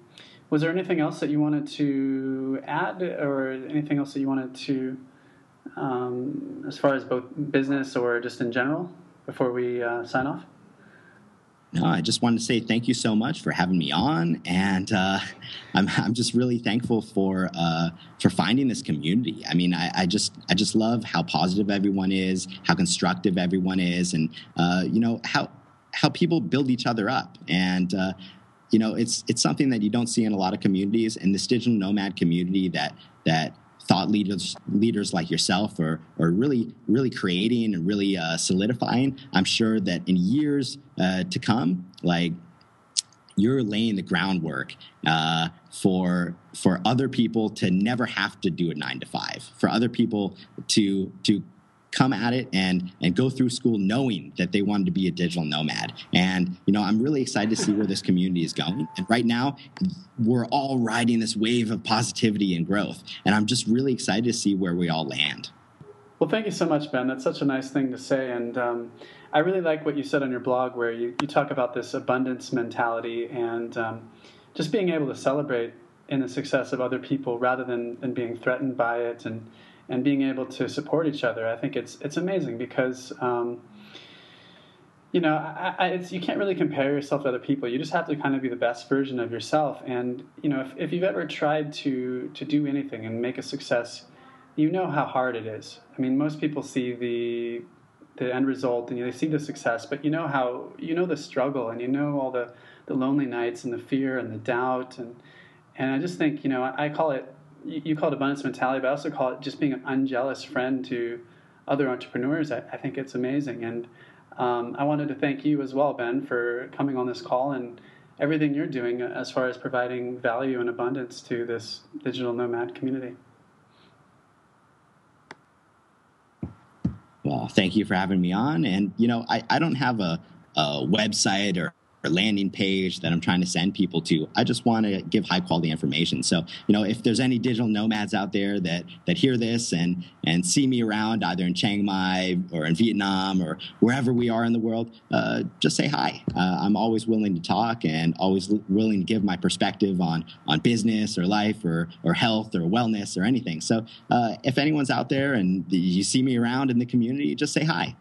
was there anything else that you wanted to add, or anything else that you wanted to, um, as far as both business or just in general, before we uh, sign off? No, I just wanted to say thank you so much for having me on, and uh, [LAUGHS] I'm I'm just really thankful for uh, for finding this community. I mean, I, I, just I just love how positive everyone is, how constructive everyone is, and uh, you know how how people build each other up. And uh, you know, it's it's something that you don't see in a lot of communities. And this digital nomad community that that thought leaders leaders like yourself are, are really really creating and really uh, solidifying i'm sure that in years uh, to come like you're laying the groundwork uh, for for other people to never have to do a nine to five for other people to to come at it and and go through school knowing that they wanted to be a digital nomad. And you know, I'm really excited to see where this community is going. And right now, we're all riding this wave of positivity and growth. And I'm just really excited to see where we all land. Well, thank you so much, Ben. That's such a nice thing to say. And um, I really like what you said on your blog, where you, you talk about this abundance mentality and um, just being able to celebrate in the success of other people rather than, than being threatened by it and and being able to support each other. I think it's it's amazing because um, you know I, I, you can't really compare yourself to other people. You just have to kind of be the best version of yourself. And you know if, if you've ever tried to to do anything and make a success, you know how hard it is. I mean, most people see the the end result and they see the success, but you know how you know the struggle and you know all the the lonely nights and the fear and the doubt and and I just think you know I, I call it you call it abundance mentality, but I also call it just being an unjealous friend to other entrepreneurs. I, I think it's amazing. And um, I wanted to thank you as well, Ben, for coming on this call and everything you're doing as far as providing value and abundance to this digital nomad community. Well, thank you for having me on. And, you know, I, I don't have a, a website or or landing page that I'm trying to send people to. I just want to give high quality information. So, you know, if there's any digital nomads out there that that hear this and and see me around either in Chiang Mai or in Vietnam or wherever we are in the world, uh, just say hi. Uh, I'm always willing to talk and always willing to give my perspective on on business or life or or health or wellness or anything. So, uh, if anyone's out there and you see me around in the community, just say hi.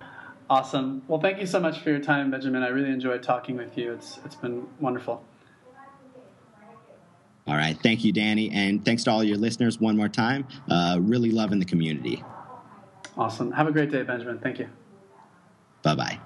Awesome. Well, thank you so much for your time, Benjamin. I really enjoyed talking with you. It's it's been wonderful. All right. Thank you, Danny. And thanks to all your listeners one more time. Uh, really loving the community. Awesome. Have a great day, Benjamin. Thank you. Bye bye.